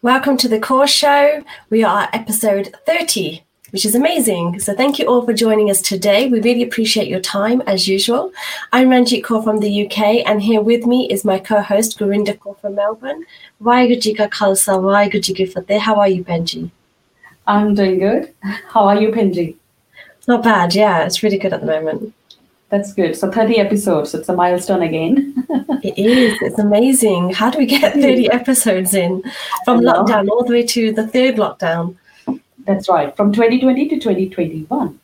Welcome to the Core Show. We are at episode 30, which is amazing. So, thank you all for joining us today. We really appreciate your time as usual. I'm Ranjit Kaur from the UK, and here with me is my co host, Gurinder Kaur from Melbourne. Vaigaji ka khalsa, Vaigaji ki fateh. How are you, Benji? I'm doing good. How are you, Benji? Not bad, yeah. It's really good at the moment. That's good. So 30 episodes. It's a milestone again. it is. It's amazing. How do we get 30 episodes in from lockdown all the way to the third lockdown? That's right. From 2020 to 2021.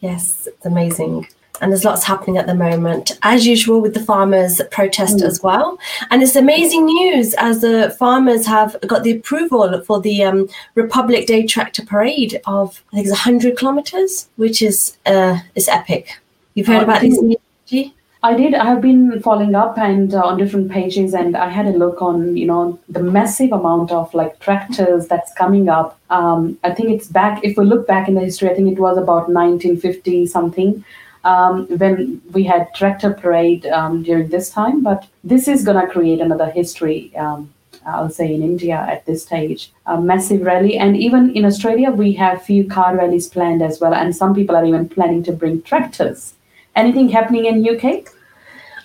Yes, it's amazing. And there's lots happening at the moment, as usual, with the farmers' protest mm. as well. And it's amazing news as the farmers have got the approval for the um, Republic Day tractor parade of I think it's 100 kilometers, which is uh, is epic. You've heard uh, about this news? I did. I have been following up and uh, on different pages, and I had a look on, you know, the massive amount of like tractors that's coming up. Um, I think it's back. If we look back in the history, I think it was about 1950 something um, when we had tractor parade um, during this time. But this is gonna create another history. Um, I'll say in India at this stage, a massive rally, and even in Australia we have few car rallies planned as well, and some people are even planning to bring tractors Anything happening in UK?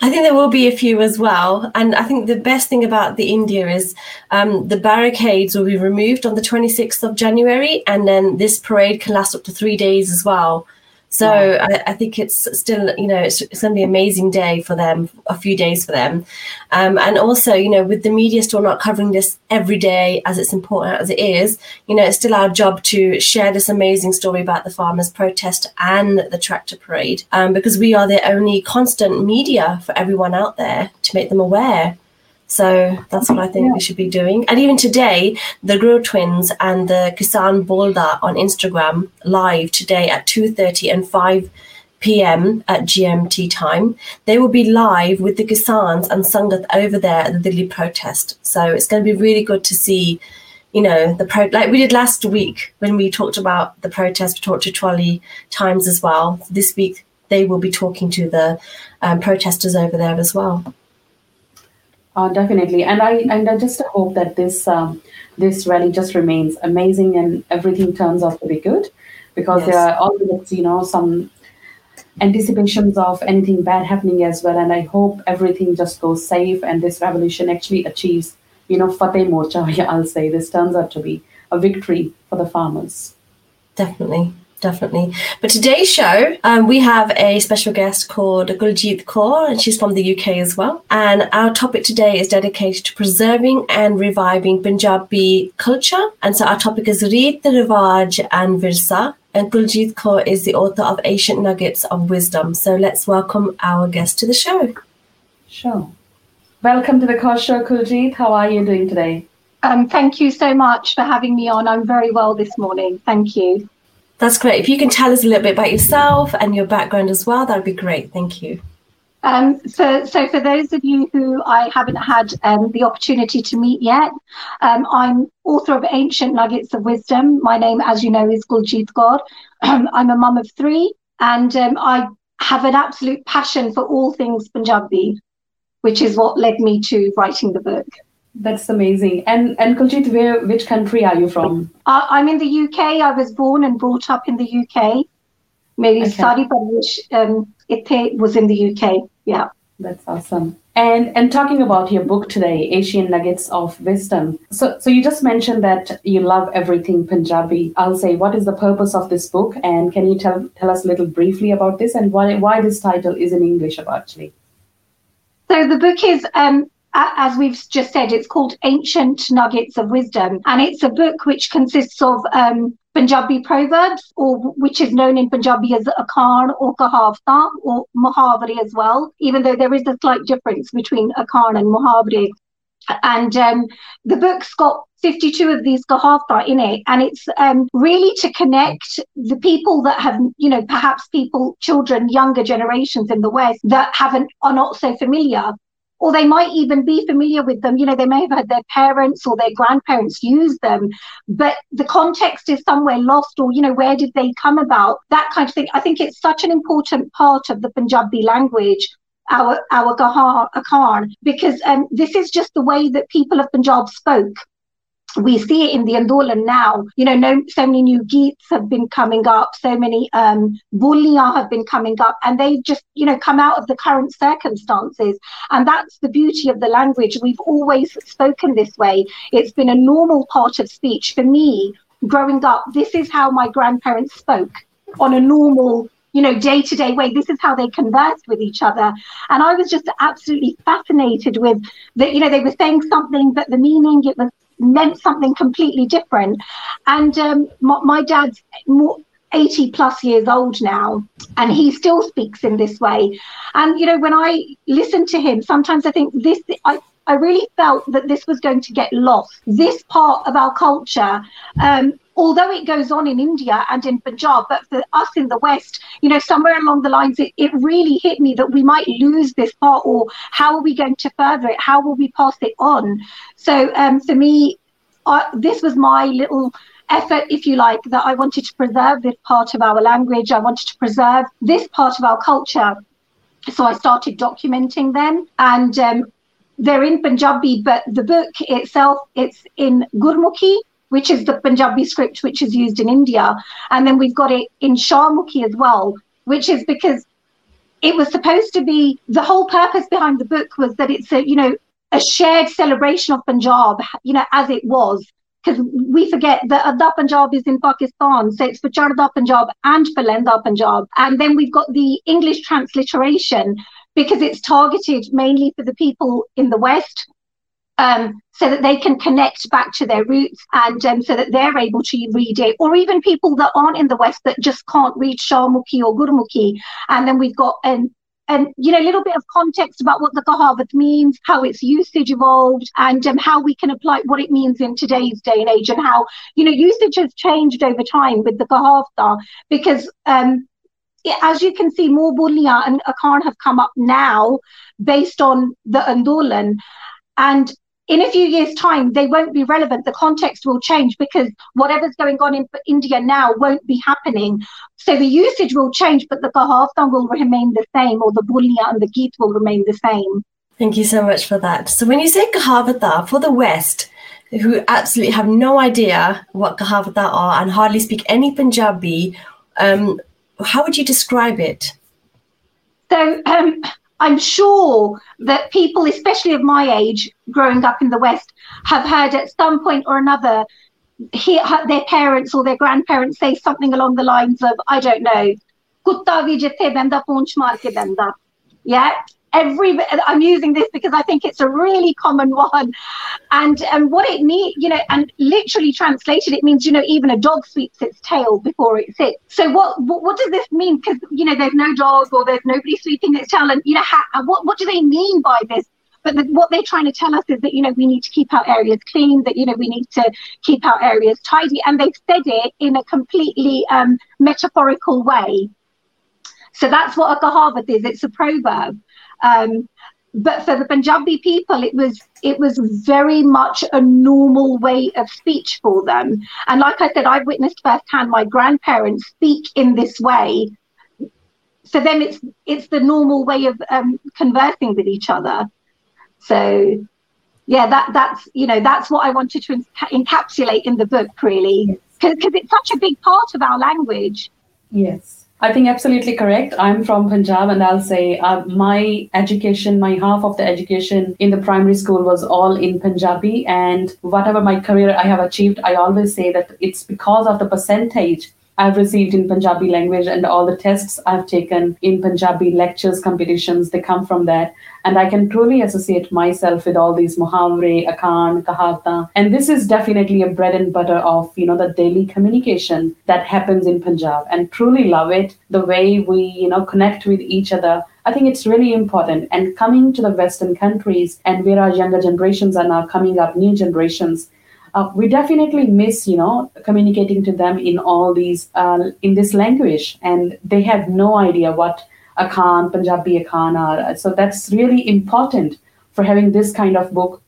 I think there will be a few as well. And I think the best thing about the India is um, the barricades will be removed on the 26th of January, and then this parade can last up to three days as well. So I, I, think it's still, you know, it's, it's going to be an amazing day for them, a few days for them. Um, and also, you know, with the media still not covering this every day as it's important as it is, you know, it's still our job to share this amazing story about the farmers' protest and the tractor parade um, because we are the only constant media for everyone out there to make them aware. So that's what I think yeah. we should be doing. And even today, the Grow Twins and the Kisan Bolda on Instagram live today at 2.30 and 5 p.m. at GMT time. They will be live with the Kisans and Sangat over there at the Delhi protest. So it's going to be really good to see, you know, the pro like we did last week when we talked about the protest. We talked to Trolley Times as well. This week they will be talking to the um, protesters over there as well. Uh, definitely, and I and I just hope that this um, this rally just remains amazing and everything turns out to be good, because yes. there are always you know some anticipations of anything bad happening as well, and I hope everything just goes safe and this revolution actually achieves you know Fateh Morcha. I'll say this turns out to be a victory for the farmers. Definitely definitely. But today's show, um, we have a special guest called Kuljeet Kaur, and she's from the UK as well. And our topic today is dedicated to preserving and reviving Punjabi culture. And so our topic is Reet, Rivaj, and Virsa. And Kuljeet Kaur is the author of Ancient Nuggets of Wisdom. So let's welcome our guest to the show. Sure. Welcome to the Core Show, Kuljeet. How are you doing today? Um, thank you so much for having me on. I'm very well this morning. Thank you. That's great. If you can tell us a little bit about yourself and your background as well, that would be great. Thank you. Um, so, so for those of you who I haven't had um, the opportunity to meet yet, um, I'm author of Ancient Nuggets of Wisdom. My name, as you know, is Kuljeet Kaur. I'm a mum of three, and um, I have an absolute passion for all things Punjabi, which is what led me to writing the book. That's amazing. And and Kuljeet, where which country are you from? Uh, I'm in the UK. I was born and brought up in the UK. Maybe okay. study which um, it was in the UK. Yeah. That's awesome. And and talking about your book today, Ancient Nuggets of Wisdom. So so you just mentioned that you love everything Punjabi. I'll say, what is the purpose of this book? And can you tell tell us a little briefly about this and why why this title is in English actually? So the book is um, as we've just said, it's called Ancient Nuggets of Wisdom, and it's a book which consists of um, Punjabi proverbs, or which is known in Punjabi as Akhar or Kahavta or Muhavri as well, even though there is a slight difference between Akhar and Muhavri. And um, the book's got 52 of these Kahavta in it, and it's um, really to connect the people that have, you know, perhaps people, children, younger generations in the West that haven't are not so familiar or they might even be familiar with them. You know, they may have had their parents or their grandparents use them, but the context is somewhere lost, or, you know, where did they come about? That kind of thing. I think it's such an important part of the Punjabi language. Our our Gahar Akan, because um, this is just the way that people of Punjab spoke we see it in the Andolan now. You know, no, so many new geets have been coming up, so many um, have been coming up, and they've just, you know, come out of the current circumstances. And that's the beauty of the language. We've always spoken this way. It's been a normal part of speech. For me, growing up, this is how my grandparents spoke on a normal you know, day to day way. This is how they conversed with each other. And I was just absolutely fascinated with that, you know, they were saying something, but the meaning, it was meant something completely different. And um, my, my dad's more, 80 plus years old now and he still speaks in this way and you know when i listen to him sometimes i think this i I really felt that this was going to get lost. This part of our culture, um, although it goes on in India and in Punjab, but for us in the West, you know, somewhere along the lines, it, it really hit me that we might lose this part, or how are we going to further it? How will we pass it on? So um, for me, this was my little effort, if you like, that I wanted to preserve this part of our language. I wanted to preserve this part of our culture. So I started documenting them, and um, they're in Punjabi, but the book itself it's in Gurmukhi, which is the Punjabi script which is used in India, and then we've got it in Shahmukhi as well, which is because it was supposed to be the whole purpose behind the book was that it's a you know a shared celebration of Punjab, you know, as it was. Because we forget that Adda Punjab is in Pakistan, so it's for Charda Punjab and for Lenda Punjab. And then we've got the English transliteration because it's targeted mainly for the people in the West, um, so that they can connect back to their roots and um, so that they're able to read it, or even people that aren't in the West that just can't read Shahmukhi or Gurmukhi. And then we've got an and you know a little bit of context about what the kahavat means how its usage evolved and um, how we can apply what it means in today's day and age and how you know usage has changed over time with the kahavta because um, as you can see, more Bulia and Akan have come up now based on the Andolan. And in a few years' time, they won't be relevant. The context will change because whatever's going on in India now won't be happening. So the usage will change, but the Kahavtan will remain the same, or the Bulia and the Geet will remain the same. Thank you so much for that. So when you say Kahavata for the West, who absolutely have no idea what Kahavata are and hardly speak any Punjabi, um, how would you describe it? So um, I'm sure that people, especially of my age, growing up in the West, have heard at some point or another hear their parents or their grandparents say something along the lines of, I don't know, benda benda. Yeah, every i'm using this because i think it's a really common one. And and what it means you know and literally translated it means you know even a dog sweeps its tail before it sits. So what what, what does this mean? Because you know there's no dog or there's nobody sweeping its tail and you know how, what what do they mean by this? But the, what they're trying to tell us is that you know we need to keep our areas clean that you know we need to keep our areas tidy. And they've said it in a completely um, metaphorical way. So that's what a kahavat is. It's a proverb um, but for the Punjabi people, it was it was very much a normal way of speech for them. And like I said, I've witnessed firsthand my grandparents speak in this way. For them, it's it's the normal way of um, conversing with each other. So, yeah, that that's you know that's what I wanted to encapsulate in the book, really, because it's such a big part of our language. Yes. I think absolutely correct. I'm from Punjab, and I'll say uh, my education, my half of the education in the primary school was all in Punjabi. And whatever my career I have achieved, I always say that it's because of the percentage I've received in Punjabi language and all the tests I've taken in Punjabi lectures, competitions, they come from that. And I can truly associate myself with all these muhavre, akan, kahata. And this is definitely a bread and butter of, you know, the daily communication that happens in Punjab and truly love it. The way we, you know, connect with each other. I think it's really important. And coming to the Western countries and where our younger generations are now coming up, new generations, uh, we definitely miss you know communicating to them in all these uh, in this language and they have no idea what Akan, Punjabi Akan are. So that's really important for having this kind of book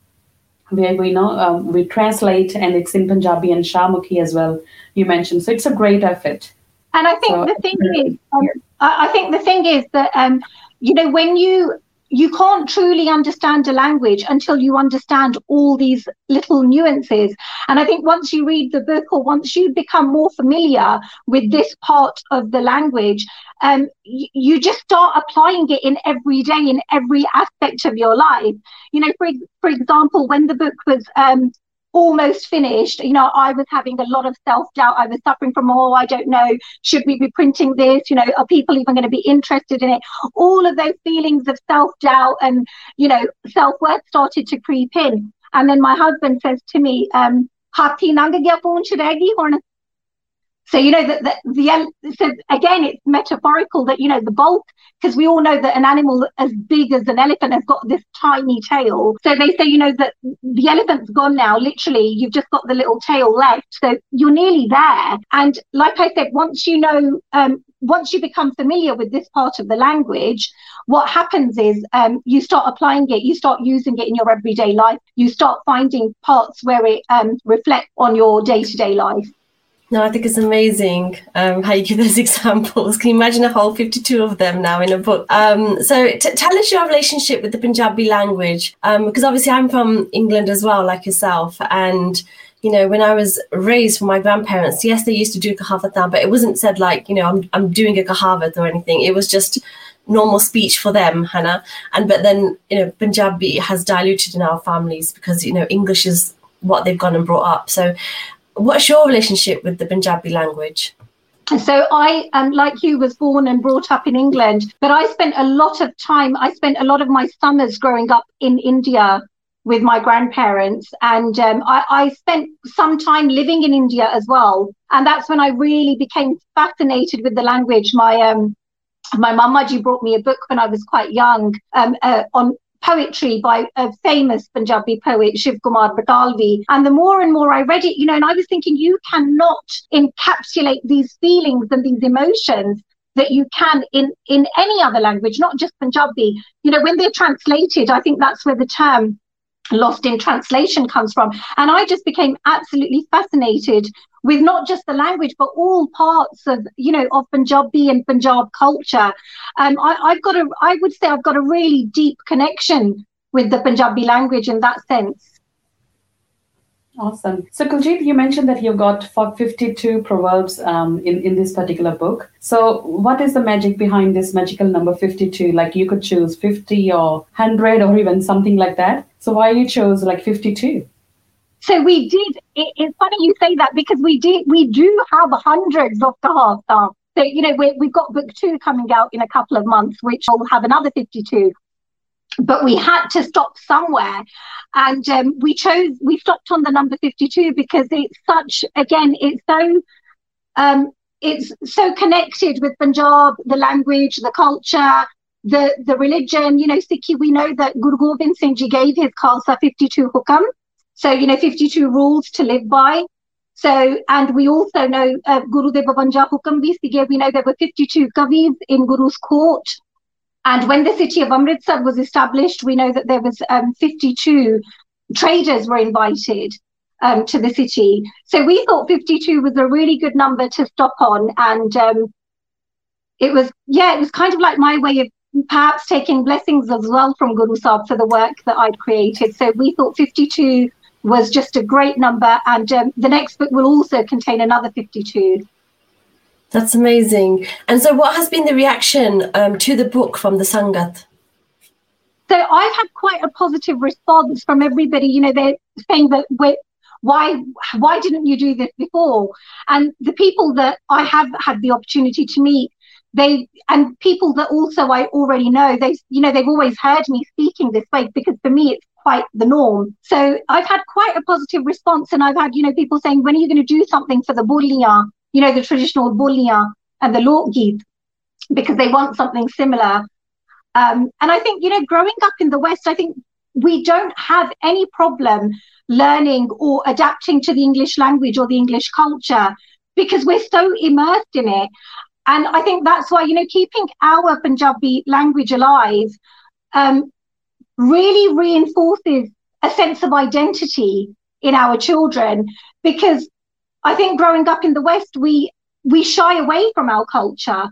where we know um, we translate and it's in Punjabi and Shahmukhi as well. You mentioned, so it's a great effort. And I think so, the thing is, um, I think the thing is that um, you know when you you can't truly understand a language until you understand all these little nuances. And I think once you read the book or once you become more familiar with this part of the language, um, you, you just start applying it in every day, in every aspect of your life. You know, for, for example, when the book was um, almost finished. You know, I was having a lot of self doubt. I was suffering from, oh, I don't know, should we be printing this? You know, are people even going to be interested in it? All of those feelings of self doubt and, you know, self worth started to creep in. And then my husband says to me, um, so you know that the, the so again it's metaphorical that you know the bulk because we all know that an animal as big as an elephant has got this tiny tail. So they say you know that the elephant's gone now. Literally, you've just got the little tail left. So you're nearly there. And like I said, once you know, um, once you become familiar with this part of the language, what happens is um, you start applying it, you start using it in your everyday life, you start finding parts where it um, reflects on your day to day life. No, I think it's amazing um, how you give those examples. Can you imagine a whole 52 of them now in a book? Um, so t- tell us your relationship with the Punjabi language, um, because obviously I'm from England as well, like yourself. And, you know, when I was raised from my grandparents, yes, they used to do kahavat now, but it wasn't said like, you know, I'm, I'm doing a kahavat or anything. It was just normal speech for them, Hannah. And but then, you know, Punjabi has diluted in our families because, you know, English is what they've gone and brought up. So what's your relationship with the Punjabi language? So I, um, like you, was born and brought up in England, but I spent a lot of time. I spent a lot of my summers growing up in India with my grandparents, and um, I, I spent some time living in India as well. And that's when I really became fascinated with the language. My um, my mamaji brought me a book when I was quite young um, uh, on poetry by a famous Punjabi poet, Shiv Kumar Batalvi. And the more and more I read it, you know, and I was thinking, you cannot encapsulate these feelings and these emotions that you can in in any other language, not just Punjabi. You know, when they're translated, I think that's where the term lost in translation comes from. And I just became absolutely fascinated with not just the language, but all parts of, you know, of Punjabi and Punjab culture. Um, I, I've got a, I would say I've got a really deep connection with the Punjabi language in that sense. Awesome. So, Kuljit, you mentioned that you've got 52 proverbs um, in, in this particular book. So, what is the magic behind this magical number 52? Like, you could choose 50 or 100 or even something like that. So, why you chose like 52? So we did. It, it's funny you say that because we did. We do have hundreds of Kahata. So you know we we've got book two coming out in a couple of months, which will have another fifty-two. But we had to stop somewhere, and um, we chose. We stopped on the number fifty-two because it's such. Again, it's so. Um, it's so connected with Punjab, the language, the culture, the the religion. You know, Sikhi. We know that Guru Gobind Singh Ji gave his Khalsa fifty-two hukam so, you know, 52 rules to live by. So, and we also know uh, Guru Deva Banja Hukam we know there were 52 Kavis in Guru's court. And when the city of Amritsar was established, we know that there was um, 52 traders were invited um, to the city. So we thought 52 was a really good number to stop on. And um, it was, yeah, it was kind of like my way of perhaps taking blessings as well from Guru Sahib for the work that I'd created. So we thought 52 was just a great number. And um, the next book will also contain another 52. That's amazing. And so, what has been the reaction um, to the book from the Sangat? So, I've had quite a positive response from everybody. You know, they're saying that why why didn't you do this before? And the people that I have had the opportunity to meet, they and people that also I already know, they you know they've always heard me speaking this way because for me it's quite the norm. So I've had quite a positive response, and I've had you know people saying, when are you going to do something for the bulia, you know, the traditional bulia and the lokgeet, because they want something similar. Um, and I think you know, growing up in the West, I think we don't have any problem learning or adapting to the English language or the English culture because we're so immersed in it. And I think that's why, you know, keeping our Punjabi language alive um, really reinforces a sense of identity in our children because I think growing up in the West, we we shy away from our culture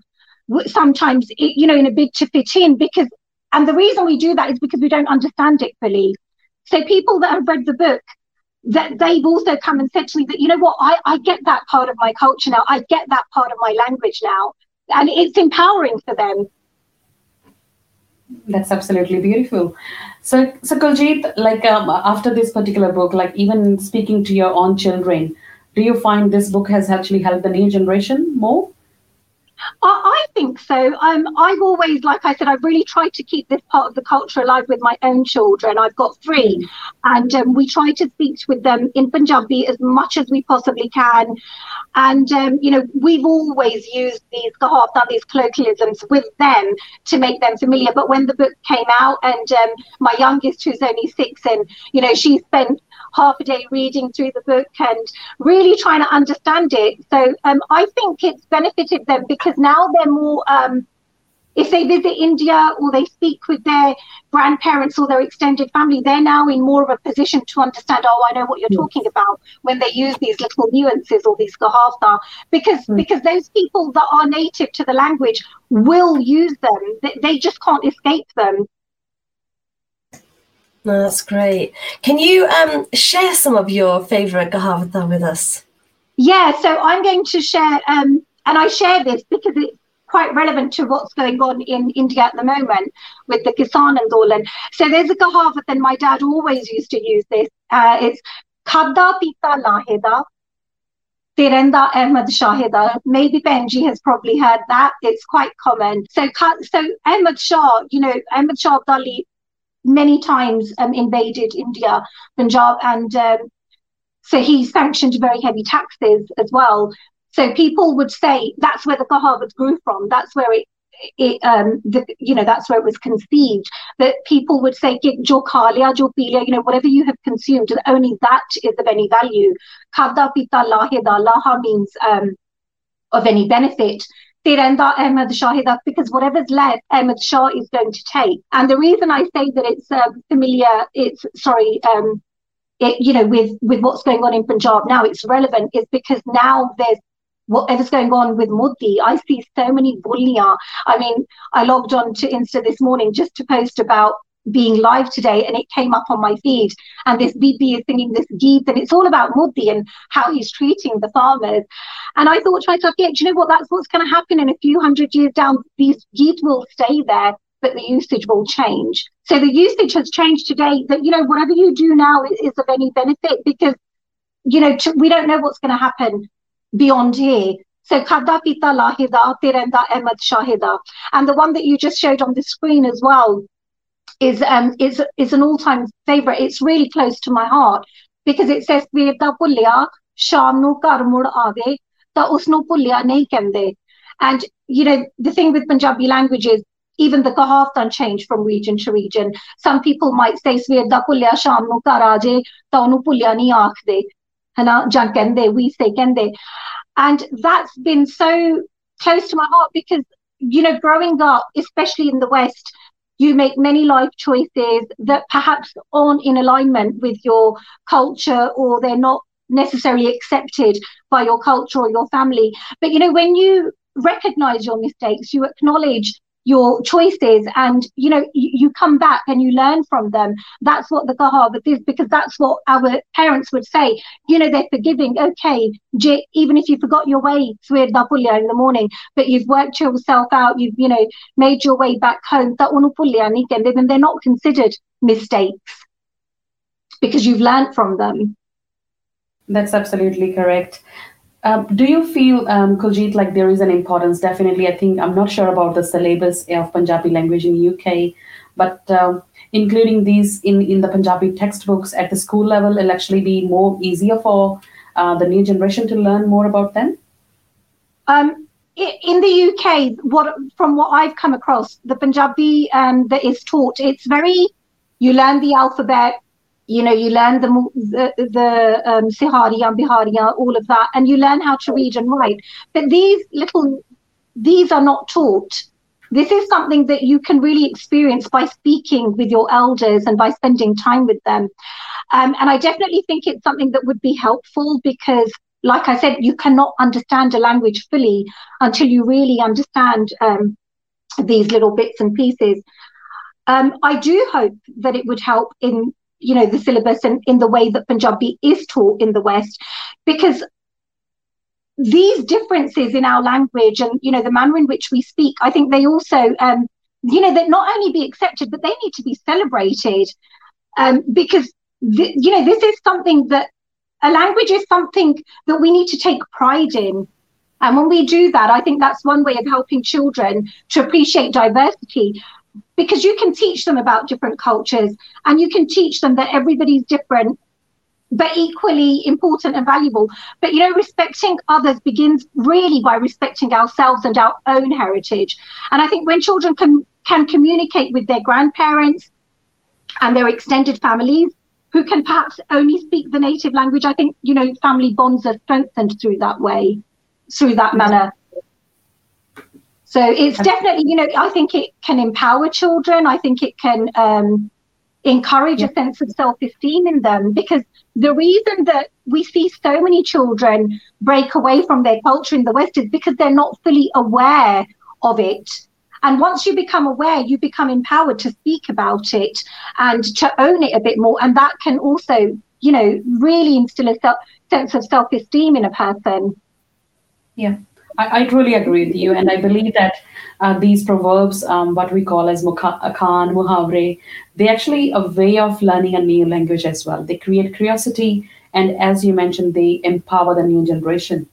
sometimes, you know, in a bid to fit in because and the reason we do that is because we don't understand it fully. So people that have read the book, that they've also come and said to me that, you know what, I, I get that part of my culture now. I get that part of my language now. And it's empowering for them. That's absolutely beautiful. So, so Kuljit, like um, after this particular book, like even speaking to your own children, do you find this book has actually helped the new generation more? I, think so. Um, I've always, like I said, I've really tried to keep this part of the culture alive with my own children. I've got three, and um, we try to speak with them in Punjabi as much as we possibly can. And um, you know, we've always used these kahavta, these colloquialisms with them to make them familiar. But when the book came out, and um, my youngest, who's only six, and you know, she spent half a day reading through the book and really trying to understand it. So um, I think it's benefited them because now they're more. Um, if they visit India or they speak with their grandparents or their extended family, they're now in more of a position to understand, oh, I know what you're yes. talking about when they use these little nuances or these kahavta. Because mm. because those people that are native to the language will use them. They just can't escape them. No, that's great. Can you um, share some of your favorite Kahavata with us? Yeah, so I'm going to share, um, and I share this because it's quite relevant to what's going on in India at the moment with the Kisan Andolan. So there's a Kahavat, and my dad always used to use this. Uh, it's Khadda Pita Laheda. Tirenda Ahmed Shahida. Maybe Benji has probably heard that. It's quite common. So, so Ahmed Shah, you know, Ahmed Shah Abdali many times um, invaded India, Punjab, and um, so he sanctioned very heavy taxes as well. So people would say that's where the Kahavat grew from. That's where it, it um, the, you know, that's where it was conceived. That people would say, "Jo khalia, jo pilia," you know, whatever you have consumed, only that is of any value. Khada pita lahida, laha means um, of any benefit. Tirenda Ahmed Shahida because whatever's left, Ahmed Shah is going to take. And the reason I say that it's uh, familiar, it's sorry, um, it, you know, with with what's going on in Punjab now, it's relevant is because now there's whatever's going on with Modi. I see so many bulliya. I mean, I logged on to Insta this morning just to post about being live today and it came up on my feed and this Bibi is singing this geet and it's all about Modi and how he's treating the farmers. And I thought to myself, yeah, do you know what? That's what's going to happen in a few hundred years down. These geet will stay there, but the usage will change. So the usage has changed today that, you know, whatever you do now is, of any benefit because, you know, we don't know what's going to happen beyond here. So Lahida, Tirenda Shahida. And the one that you just showed on the screen as well, is um is is an all-time favorite. It's really close to my heart because it says ਸਵੇਰ ਦਾ ਭੁੱਲਿਆ ਸ਼ਾਮ ਨੂੰ ਘਰ ਮੁੜ ਆਵੇ ਤਾਂ ਉਸ ਨੂੰ ਭੁੱਲਿਆ ਨਹੀਂ ਕਹਿੰਦੇ and you know the thing with Punjabi languages even the kahaftan change from region to region some people might say ਸਵੇਰ ਦਾ ਭੁੱਲਿਆ ਸ਼ਾਮ ਨੂੰ ਘਰ ਆ ਜੇ ਤਾਂ ਉਹਨੂੰ ਭੁੱਲਿਆ ਨਹੀਂ ਆਖਦੇ ਹਨਾ ਜਾਂ ਕਹਿੰਦੇ we say ਕਹਿੰਦੇ and that's been so close to my heart because you know growing up especially in the west you make many life choices that perhaps aren't in alignment with your culture or they're not necessarily accepted by your culture or your family. But you know, when you recognize your mistakes, you acknowledge your choices and you know you, you, come back and you learn from them. That's what the kahavat is because that's what our parents would say. You know they're forgiving. Okay even if you forgot your way in the morning but you've worked yourself out you've you know made your way back home then they're not considered mistakes because you've learned from them. That's absolutely correct um, do you feel, um, Kuljit, like there is an importance? Definitely, I think I'm not sure about the syllabus of Punjabi language in the UK, but um, including these in in the Punjabi textbooks at the school level will actually be more easier for uh, the new generation to learn more about them. Um, in the UK, what from what I've come across, the Punjabi um, that is taught, it's very you learn the alphabet, you know, you learn the the, the um, Sihariya, all of that, and you learn how to read and write. But these little, these are not taught. This is something that you can really experience by speaking with your elders and by spending time with them. Um, and I definitely think it's something that would be helpful because, like I said, you cannot understand a language fully until you really understand um, these little bits and pieces. um, I do hope that it would help in you know the syllabus and in the way that Punjabi is taught in the West, because these differences in our language and you know the manner in which we speak, I think they also um, you know that not only be accepted but they need to be celebrated um, because th- you know this is something that a language is something that we need to take pride in. And when we do that, I think that's one way of helping children to appreciate diversity because you can teach them about different cultures and you can teach them that everybody's different but equally important and valuable but you know respecting others begins really by respecting ourselves and our own heritage and i think when children can can communicate with their grandparents and their extended families who can perhaps only speak the native language. I think, you know, family bonds are strengthened through that way, through that manner. So it's definitely, you know, I think it can empower children. I think it can um, encourage yeah. a sense of self esteem in them because the reason that we see so many children break away from their culture in the West is because they're not fully aware of it and once you become aware, you become empowered to speak about it and to own it a bit more. And that can also, you know, really instill a self, sense of self esteem in a person. Yeah. I, I, truly agree with you, and I believe that uh, these proverbs, um, what we call as akaan, muhavre, they actually a way of learning a new language as well. They create curiosity, and as you mentioned, they empower the new generation.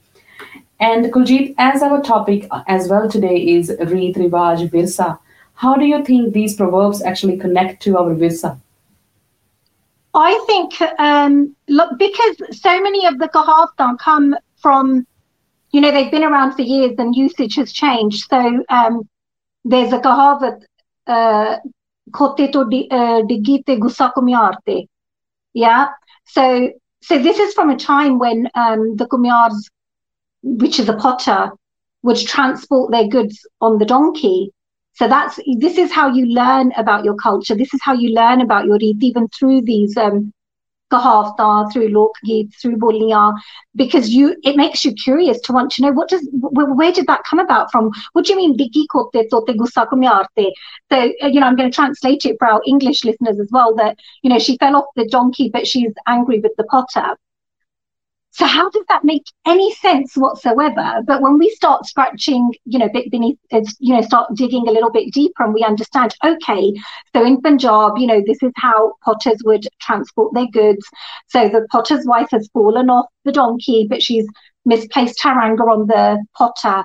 And Kuljit, as our topic as well today is Reet Rivaj Virsa, how do you think these proverbs actually connect to our Virsa? I think um, look because so many of the Kahavtan come from, you know, they've been around for years and usage has changed. So um, there's a Kahavat, Khote to digite gusa. Yeah. So so this is from a time when um, the kumyars which is a potter, would transport their goods on the donkey. So that's this is how you learn about your culture. This is how you learn about your even through these um, Kahavta, through Lokgeet, through Bolia, because you it makes you curious to want to know what does where, where did that come about from? What do you mean Digi kote tote gussa So uh, you know I'm going to translate it for our English listeners as well. That you know she fell off the donkey, but she's angry with the potter. So how does that make any sense whatsoever? But when we start scratching, you know, bit beneath, uh, you know, start digging a little bit deeper, and we understand, okay, so in Punjab, you know, this is how potters would transport their goods. So the potter's wife has fallen off the donkey, but she's misplaced her anger on the potter.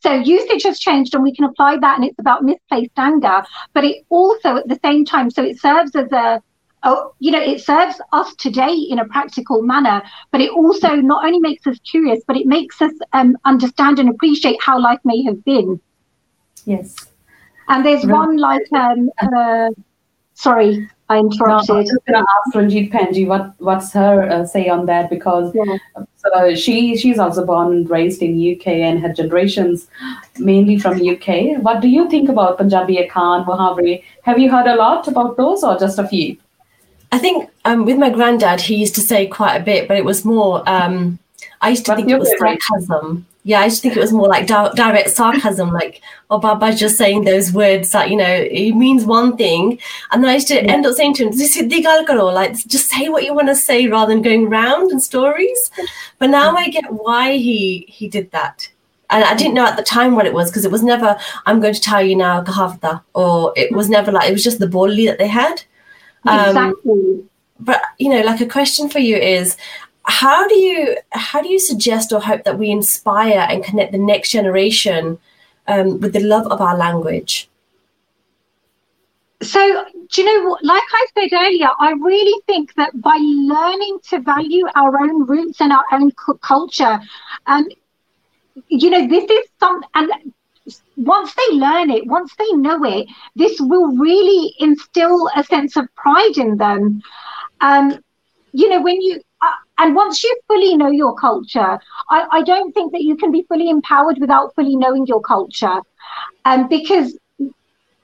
So usage has changed, and we can apply that, and it's about misplaced anger. But it also, at the same time, so it serves as a oh, you know, it serves us today in a practical manner, but it also not only makes us curious, but it makes us um, understand and appreciate how life may have been. Yes. And there's right. one like, um, uh, sorry, I interrupted. No, I was going to ask Ranjit Penji what what's her uh, say on that because yeah. so she she's also born and raised in UK and had generations mainly from UK. What do you think about Punjabi Akaan, Muhavre? Have you heard a lot about those or just a few? I think um, with my granddad, he used to say quite a bit, but it was more. Um, I used to but think it was sarcasm. Yeah, I used to think it was more like di- direct sarcasm, like, oh, Baba's just saying those words that, you know, it means one thing. And then I used to yeah. end up saying to him, like, just say what you want to say rather than going round in stories. But now I get why he he did that. And I didn't know at the time what it was because it was never, I'm going to tell you now, Kahavta, or it was never like, it was just the bolli that they had. Um, exactly. But you know, like a question for you is how do you how do you suggest or hope that we inspire and connect the next generation um, with the love of our language? So, do you know what? Like I said earlier, I really think that by learning to value our own roots and our own culture, um, you know, this is some, and once they learn it, once they know it, this will really instill a sense of pride in them. Um, you know, when you, uh, and once you fully know your culture, I, I, don't think that you can be fully empowered without fully knowing your culture. Um, because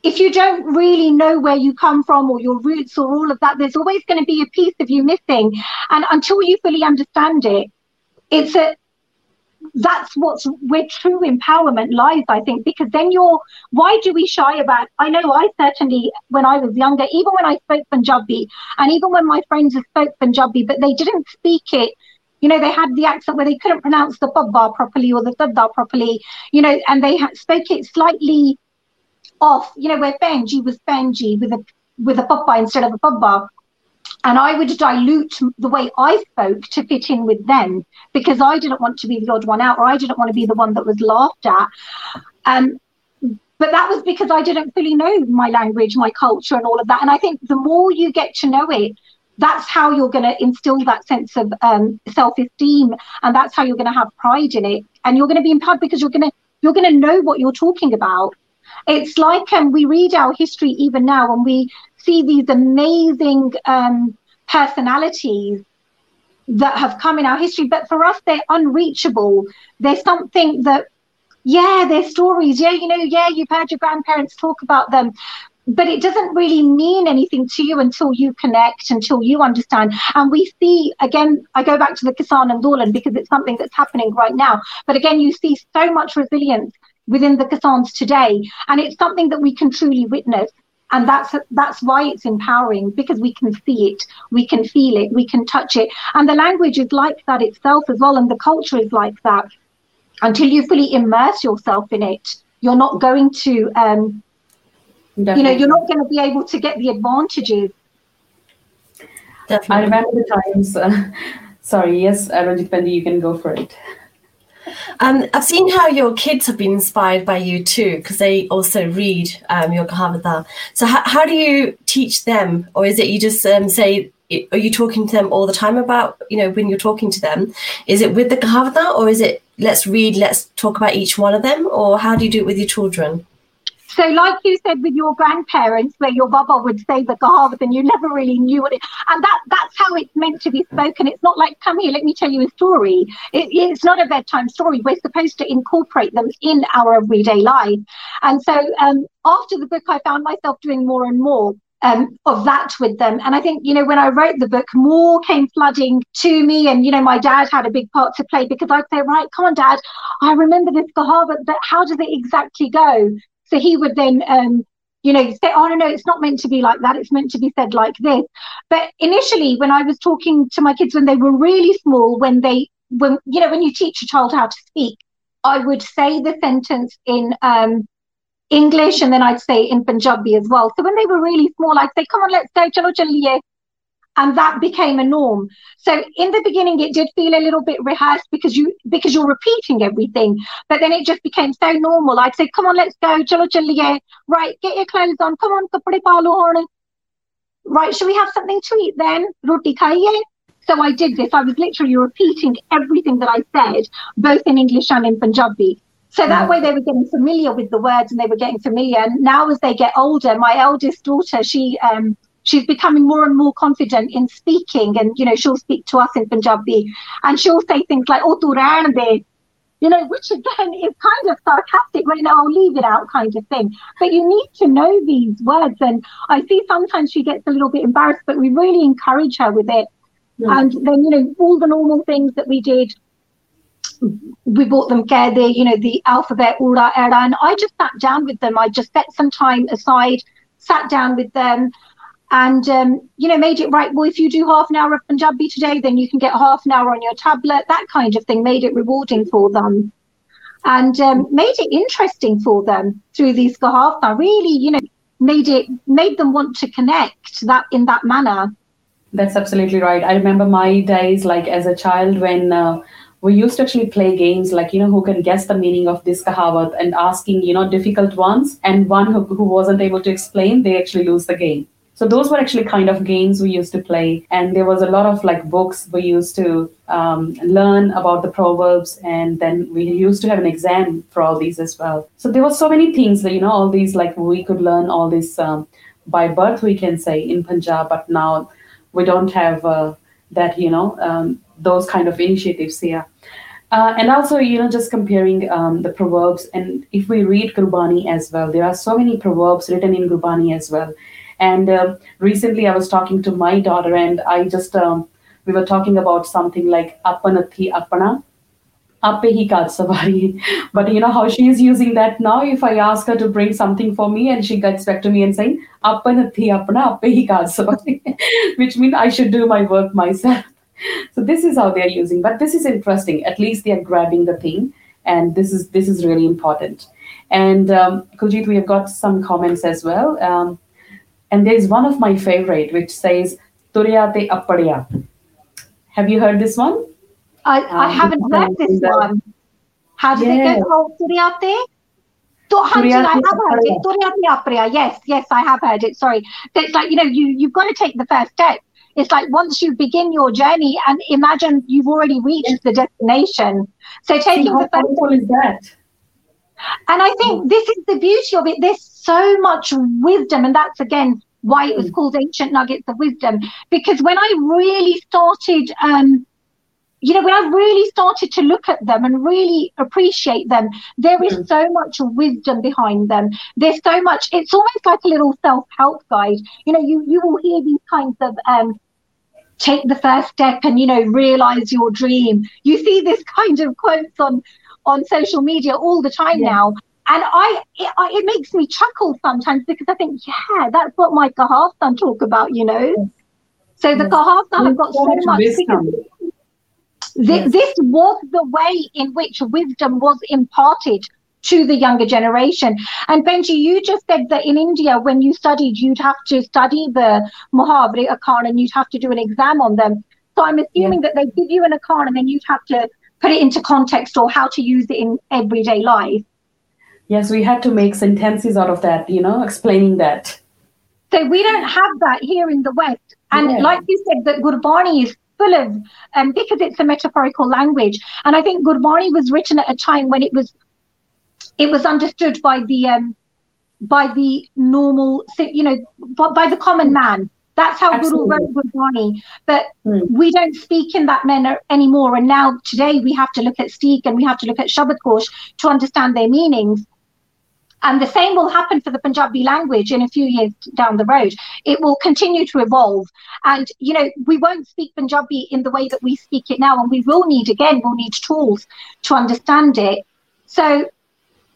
if you don't really know where you come from or your roots or all of that, there's always going to be a piece of you missing. And until you fully understand it, it's a that's what's where true empowerment lies, I think, because then you're why do we shy about I know I certainly when I was younger, even when I spoke Punjabi and even when my friends spoke Punjabi, but they didn't speak it you know, they had the accent where they couldn't pronounce the babba properly or the dadda properly, you know, and they spoke it slightly off, you know, where Benji was Benji with a with a papa instead of a babba and I would dilute the way I spoke to fit in with them because I didn't want to be the odd one out or I didn't want to be the one that was laughed at. Um, but that was because I didn't fully know my language, my culture, and all of that. And I think the more you get to know it, that's how you're going to instill that sense of um, self-esteem, and that's how you're going to have pride in it, and you're going to be empowered because you're going to you're going to know what you're talking about. It's like um, we read our history even now, and we see these amazing um, personalities that have come in our history, but for us, they're unreachable. There's something that, yeah, they're stories. Yeah, you know, yeah, you've heard your grandparents talk about them, but it doesn't really mean anything to you until you connect, until you understand. And we see, again, I go back to the Kisan Andolan because it's something that's happening right now. But again, you see so much resilience within the Kisans today. And it's something that we can truly witness and that's that's why it's empowering because we can see it we can feel it we can touch it. And the language is like that itself as well and the culture is like that. Until you fully immerse yourself in it you're not going to um, you know you're not going to be able to get the advantages. Definitely. i remember the times uh, sorry yes Pendi, you can go for it um, I've seen how your kids have been inspired by you too, because they also read um, your Kahavata. So how, how do you teach them, or is it you just um, say, are you talking to them all the time about, you know, when you're talking to them? Is it with the Kahavata, or is it let's read, let's talk about each one of them, or how do you do it with your children? So, like you said with your grandparents, where your baba would say the Kahavat and you never really knew what it, and that that's how it's meant to be spoken. It's not like, come here, let me tell you a story. It, it's not a bedtime story. We're supposed to incorporate them in our everyday life. And so, um, after the book, I found myself doing more and more um, of that with them. And I think, you know, when I wrote the book, more came flooding to me. And, you know, my dad had a big part to play because I'd say, right, come on, dad, I remember this Kahavat, but how does it exactly go? So he would then, um, you know, say, oh, no, no, it's not meant to be like that. It's meant to be said like this. But initially, when I was talking to my kids when they were really small, when they, when, you know, when you teach a child how to speak, I would say the sentence in um, English and then I'd say in Punjabi as well. So when they were really small, I'd say, come on, let's go, chalo chaliye and that became a norm. So in the beginning it did feel a little bit rehearsed because you because you're repeating everything but then it just became so normal. I'd say come on let's go chalo chaliye right get your clothes on. Come on right should we have something to eat then? Roti so i did this. I was literally repeating everything that i said both in english and in punjabi. So that way they were getting familiar with the words and they were getting familiar. And now as they get older, my eldest daughter, she um, she's becoming more and more confident in speaking and you know she'll speak to us in punjabi and she'll say things like oh tu de. You know which again is kind of sarcastic right? Now i'll leave it out kind of thing. But you need to know these words and i see sometimes she gets a little bit embarrassed but we really encourage her with it. Yeah. and then you know all the normal things that we did we bought them Gede, you know, the alphabet, Ura, Era, and I just sat down with them. I just set some time aside, sat down with them, and um, you know made it right. Well if you do half an hour of punjabi today then you can get half an hour on your tablet that kind of thing. Made it rewarding for them. And um, made it interesting for them through these kahafta really you know made it made them want to connect that in that manner. That's absolutely right. I remember my days like as a child when uh, we used to actually play games like you know who can guess the meaning of this kahavat and asking you know difficult ones. And one who, who wasn't able to explain they actually lose the game so those were actually kind of games we used to play, and there was a lot of like books we used to um, learn about the proverbs, and then we used to have an exam for all these as well. So there were so many things that you know all these like we could learn all this um, by birth we can say in Punjab, but now we don't have uh, that you know um, those kind of initiatives here. Uh, and also, you know, just comparing um, the proverbs, and if we read Gurbani as well, there are so many proverbs written in Gurbani as well. And um, recently, I was talking to my daughter, and I just um, we were talking about something like apanathi apana, Ape hi savari. But you know how she is using that now. If I ask her to bring something for me and she gets back to me and saying, Apanathi apna ape hi savari, which means I should do my work myself. So this is how they're using. But this is interesting. At least they are grabbing the thing. And this is this is really important. And um, Kuljit, we have got some comments as well. Um, and there's one of my favorite which says Turyate Appadya. Have you heard this one? I, I um, haven't heard this one. How does yeah. it go? Turyate? I have heard it. Turyate Appadya. Yes, yes, I have heard it. Sorry. It's like, you know, you, you've got to take the first step. It's like once you begin your journey and imagine you've already reached the destination. So taking See, how the first step. is that? And I think this is the beauty of it. There's so much wisdom, and that's again why it was hmm. called Ancient Nuggets of Wisdom. Because when I really started, um, you know, when I really started to look at them and really appreciate them, there is hmm. so much wisdom behind them. There's so much. It's almost like a little self-help guide. You know, you you will hear these kinds of um, take the first step and you know realize your dream. You see this kind of quotes on on social media all the time yeah. now. And I it, I, it, makes me chuckle sometimes because I think, yeah, that's what my Kahaftan talk about, you know. So the yes. Kahaftan have got so much wisdom. This, yes. this was the way in which wisdom was imparted to the younger generation. And Benji, you just said that in India, when you studied, you'd have to study the Muhavri Akan and you'd have to do an exam on them. So I'm assuming yeah. that they give you an Akan and then you'd have to put it into context or how to use it in everyday life. Yes, we had to make sentences out of that, you know, explaining that. So we don't have that here in the West. And yeah. like you said, that Gurbani is full of, um, because it's a metaphorical language. And I think Gurbani was written at a time when it was, it was understood by the, um, by the normal, you know, by the common man. That's how Absolutely. Guru wrote Gurbani. But mm. we don't speak in that manner anymore. And now today we have to look at Steek and we have to look at Shabad Kosh to understand their meanings. And the same will happen for the Punjabi language in a few years down the road. It will continue to evolve. And, you know, we won't speak Punjabi in the way that we speak it now. And we will need, again, we'll need tools to understand it. So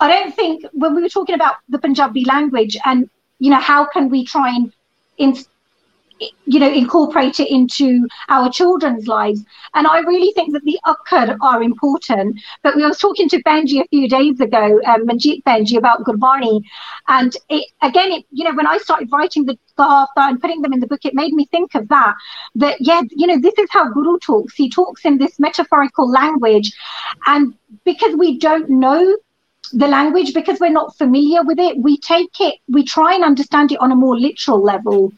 I don't think when we were talking about the Punjabi language and, you know, how can we try and in, you know incorporate it into our children's lives. And i really think that the akkar are important. But we was talking to benji a few days ago um, manjeet benji about gurbani. And it again it you know when i started writing the Gahafta and putting them in the book it made me think of that that yeah you know this is how guru talks. He talks in this metaphorical language. And because we don't know the language because we're not familiar with it we take it we try and understand it on a more literal level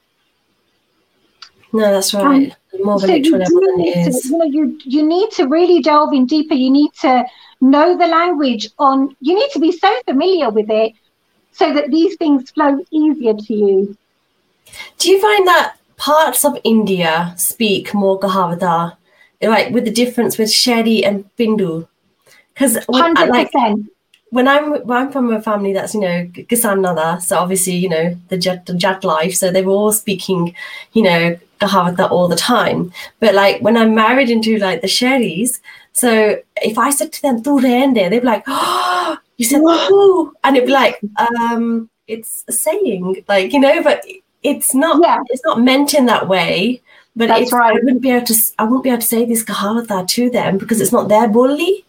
no, that's right. Um, More of so literal level than it is. To, you know, you you need to really delve in deeper. You need to know the language on. You need to be so familiar with it so that these things flow easier to you. Do you find that parts of India speak more Gahavata, like with the difference with Sheri and Bindu? Because hundred like, percent when I'm when I'm from a family that's you know Kisan Nada, so obviously you know the Jat, the Jat life, so they were all speaking, you know, Kahavata all the time. But like when I'm married into like the Sheris, so if I said to them Tu rende, they'd be like, oh, you said Ooh. and it'd be like, um, it's a saying, like you know, but it's not yeah. it's not meant in that way. But That's right. I wouldn't be able to I wouldn't be able to say this Kahavata to them because it's not their bully.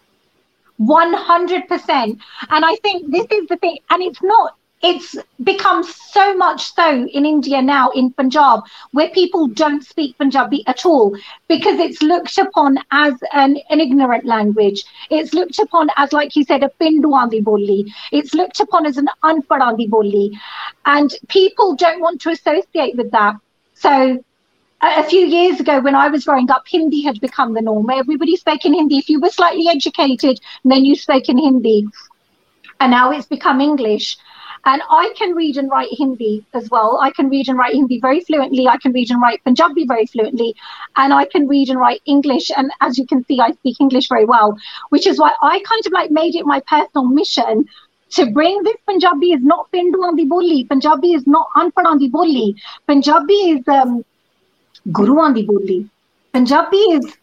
100%. And I think this is the thing, and it's not, it's become so much so in India now, in Punjab, where people don't speak Punjabi at all because it's looked upon as an, an ignorant language. It's looked upon as, like you said, a Pinduandi boli. It's looked upon as an Anpadandi boli. And people don't want to associate with that. So a few years ago when I was growing up, Hindi had become the norm. Everybody spoke in Hindi. If you were slightly educated, then you spoke in Hindi. And now it's become English. And I can read and write Hindi as well. I can read and write Hindi very fluently. I can read and write Punjabi very fluently. And I can read and write English. And as you can see, I speak English very well, which is why I kind of like made it my personal mission to bring this Punjabi is not Pindu on the bully. Punjabi is not Anpad on the. Punjabi is um, Guru on the bully. Punjabi is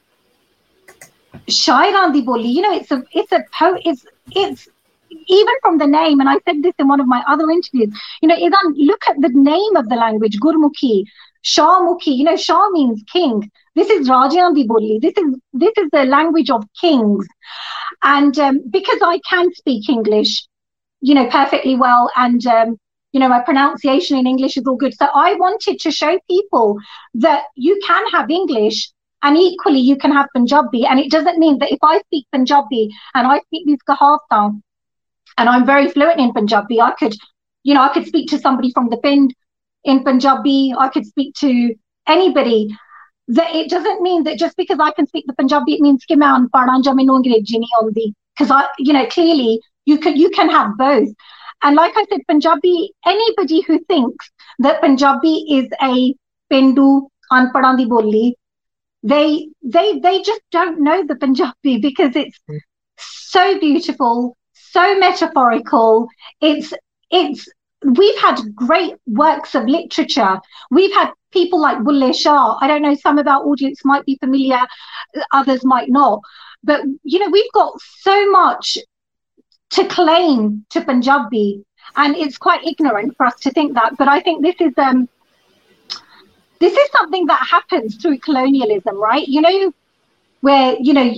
Shair on the bully. You know, it's a, it's a, po- it's, it's, even from the name, and I said this in one of my other interviews, you know, Idan, look at the name of the language, Gurmukhi, Shahmukhi, you know, Shah means king. This is Rajandi Boli. This is this is the language of kings. And um, because I can speak English, you know, perfectly well, and um, you know, my pronunciation in English is all good. So I wanted to show people that you can have English and equally you can have Punjabi. And it doesn't mean that if I speak Punjabi and I speak these Kahawta and I'm very fluent in Punjabi. I could, you know, I could speak to somebody from the Pind in Punjabi. I could speak to anybody. That it doesn't mean that just because I can speak the Punjabi, it means ਕਿ ਮੈਂ ਅਨਪੜ੍ਹ ਹਾਂ ਜਾਂ ਮੈਨੂੰ ਅੰਗਰੇਜ਼ੀ ਨਹੀਂ Because I, you know, clearly you can you can have both. And like I said, Punjabi, anybody who thinks that Punjabi is a Pindu and di boli, they they they just don't know the Punjabi because it's so beautiful so metaphorical. It's it's we've had great works of literature. We've had people like Bulle Shah. I don't know, some of our audience might be familiar, others might not. But you know, we've got so much to claim to Punjabi, and it's quite ignorant for us to think that. But I think this is um, this is something that happens through colonialism, right? You know, where you know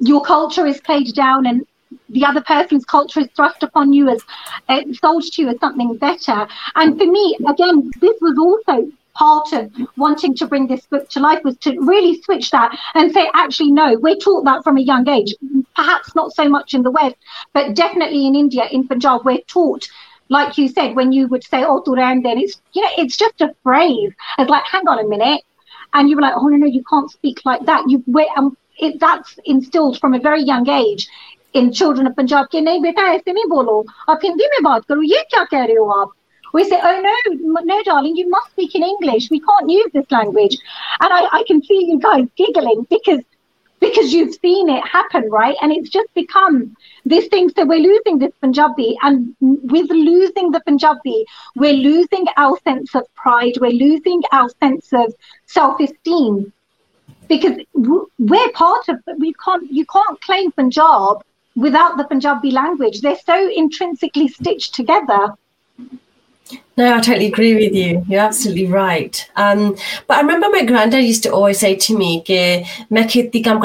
your culture is played down and the other person's culture is thrust upon you as uh, sold to you as something better. And for me, again, this was also part of wanting to bring this book to life was to really switch that and say, actually, no, we're taught that from a young age. Perhaps not so much in the West, but definitely in India, in Punjab, we're taught. Like you said, when you would say, oh, Turan, then it's, you know, it's just a phrase. It's like, hang on a minute. And you were like, oh, no, no, you can't speak like that. You, um, it, that's instilled from a very young age in children of Punjab कि नहीं बेटा ऐसे नहीं बोलो आप हिंदी में बात करो ये क्या कह रहे हो आप we say, oh no, no, darling, you must speak in English. We can't use this language. And I, I can see you guys giggling because because you've seen it happen, right? And it's just become this thing. So we're losing this Punjabi, and with losing the Punjabi, we're losing our sense of pride. We're losing our sense of self-esteem because we're part of. We can't. You can't claim Punjab without the Punjabi language. They're so intrinsically stitched together. No, I totally agree with you. You're absolutely right. Um, but I remember my granddad used to always say to me, ke, main kam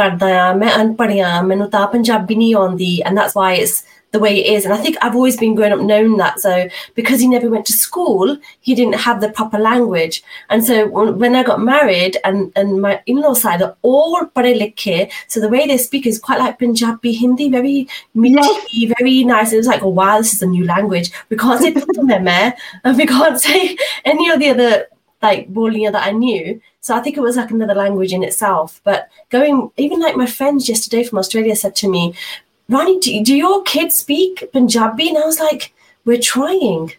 main ta Punjabi. And that's why it's the way it is. And I think I've always been growing up knowing that. So because he never went to school, he didn't have the proper language. And so when I got married and, and my in-law side are all pade likhe, so the way they speak is quite like Punjabi Hindi, very meaty, very nice. It was like, oh wow, this is a new language. We can't say Meme and we can't say any of the other like Bolinia that I knew. So I think it was like another language in itself. But going, even like my friends yesterday from Australia said to me, Ronnie, do, do your kids speak Punjabi? And I was like, we're trying.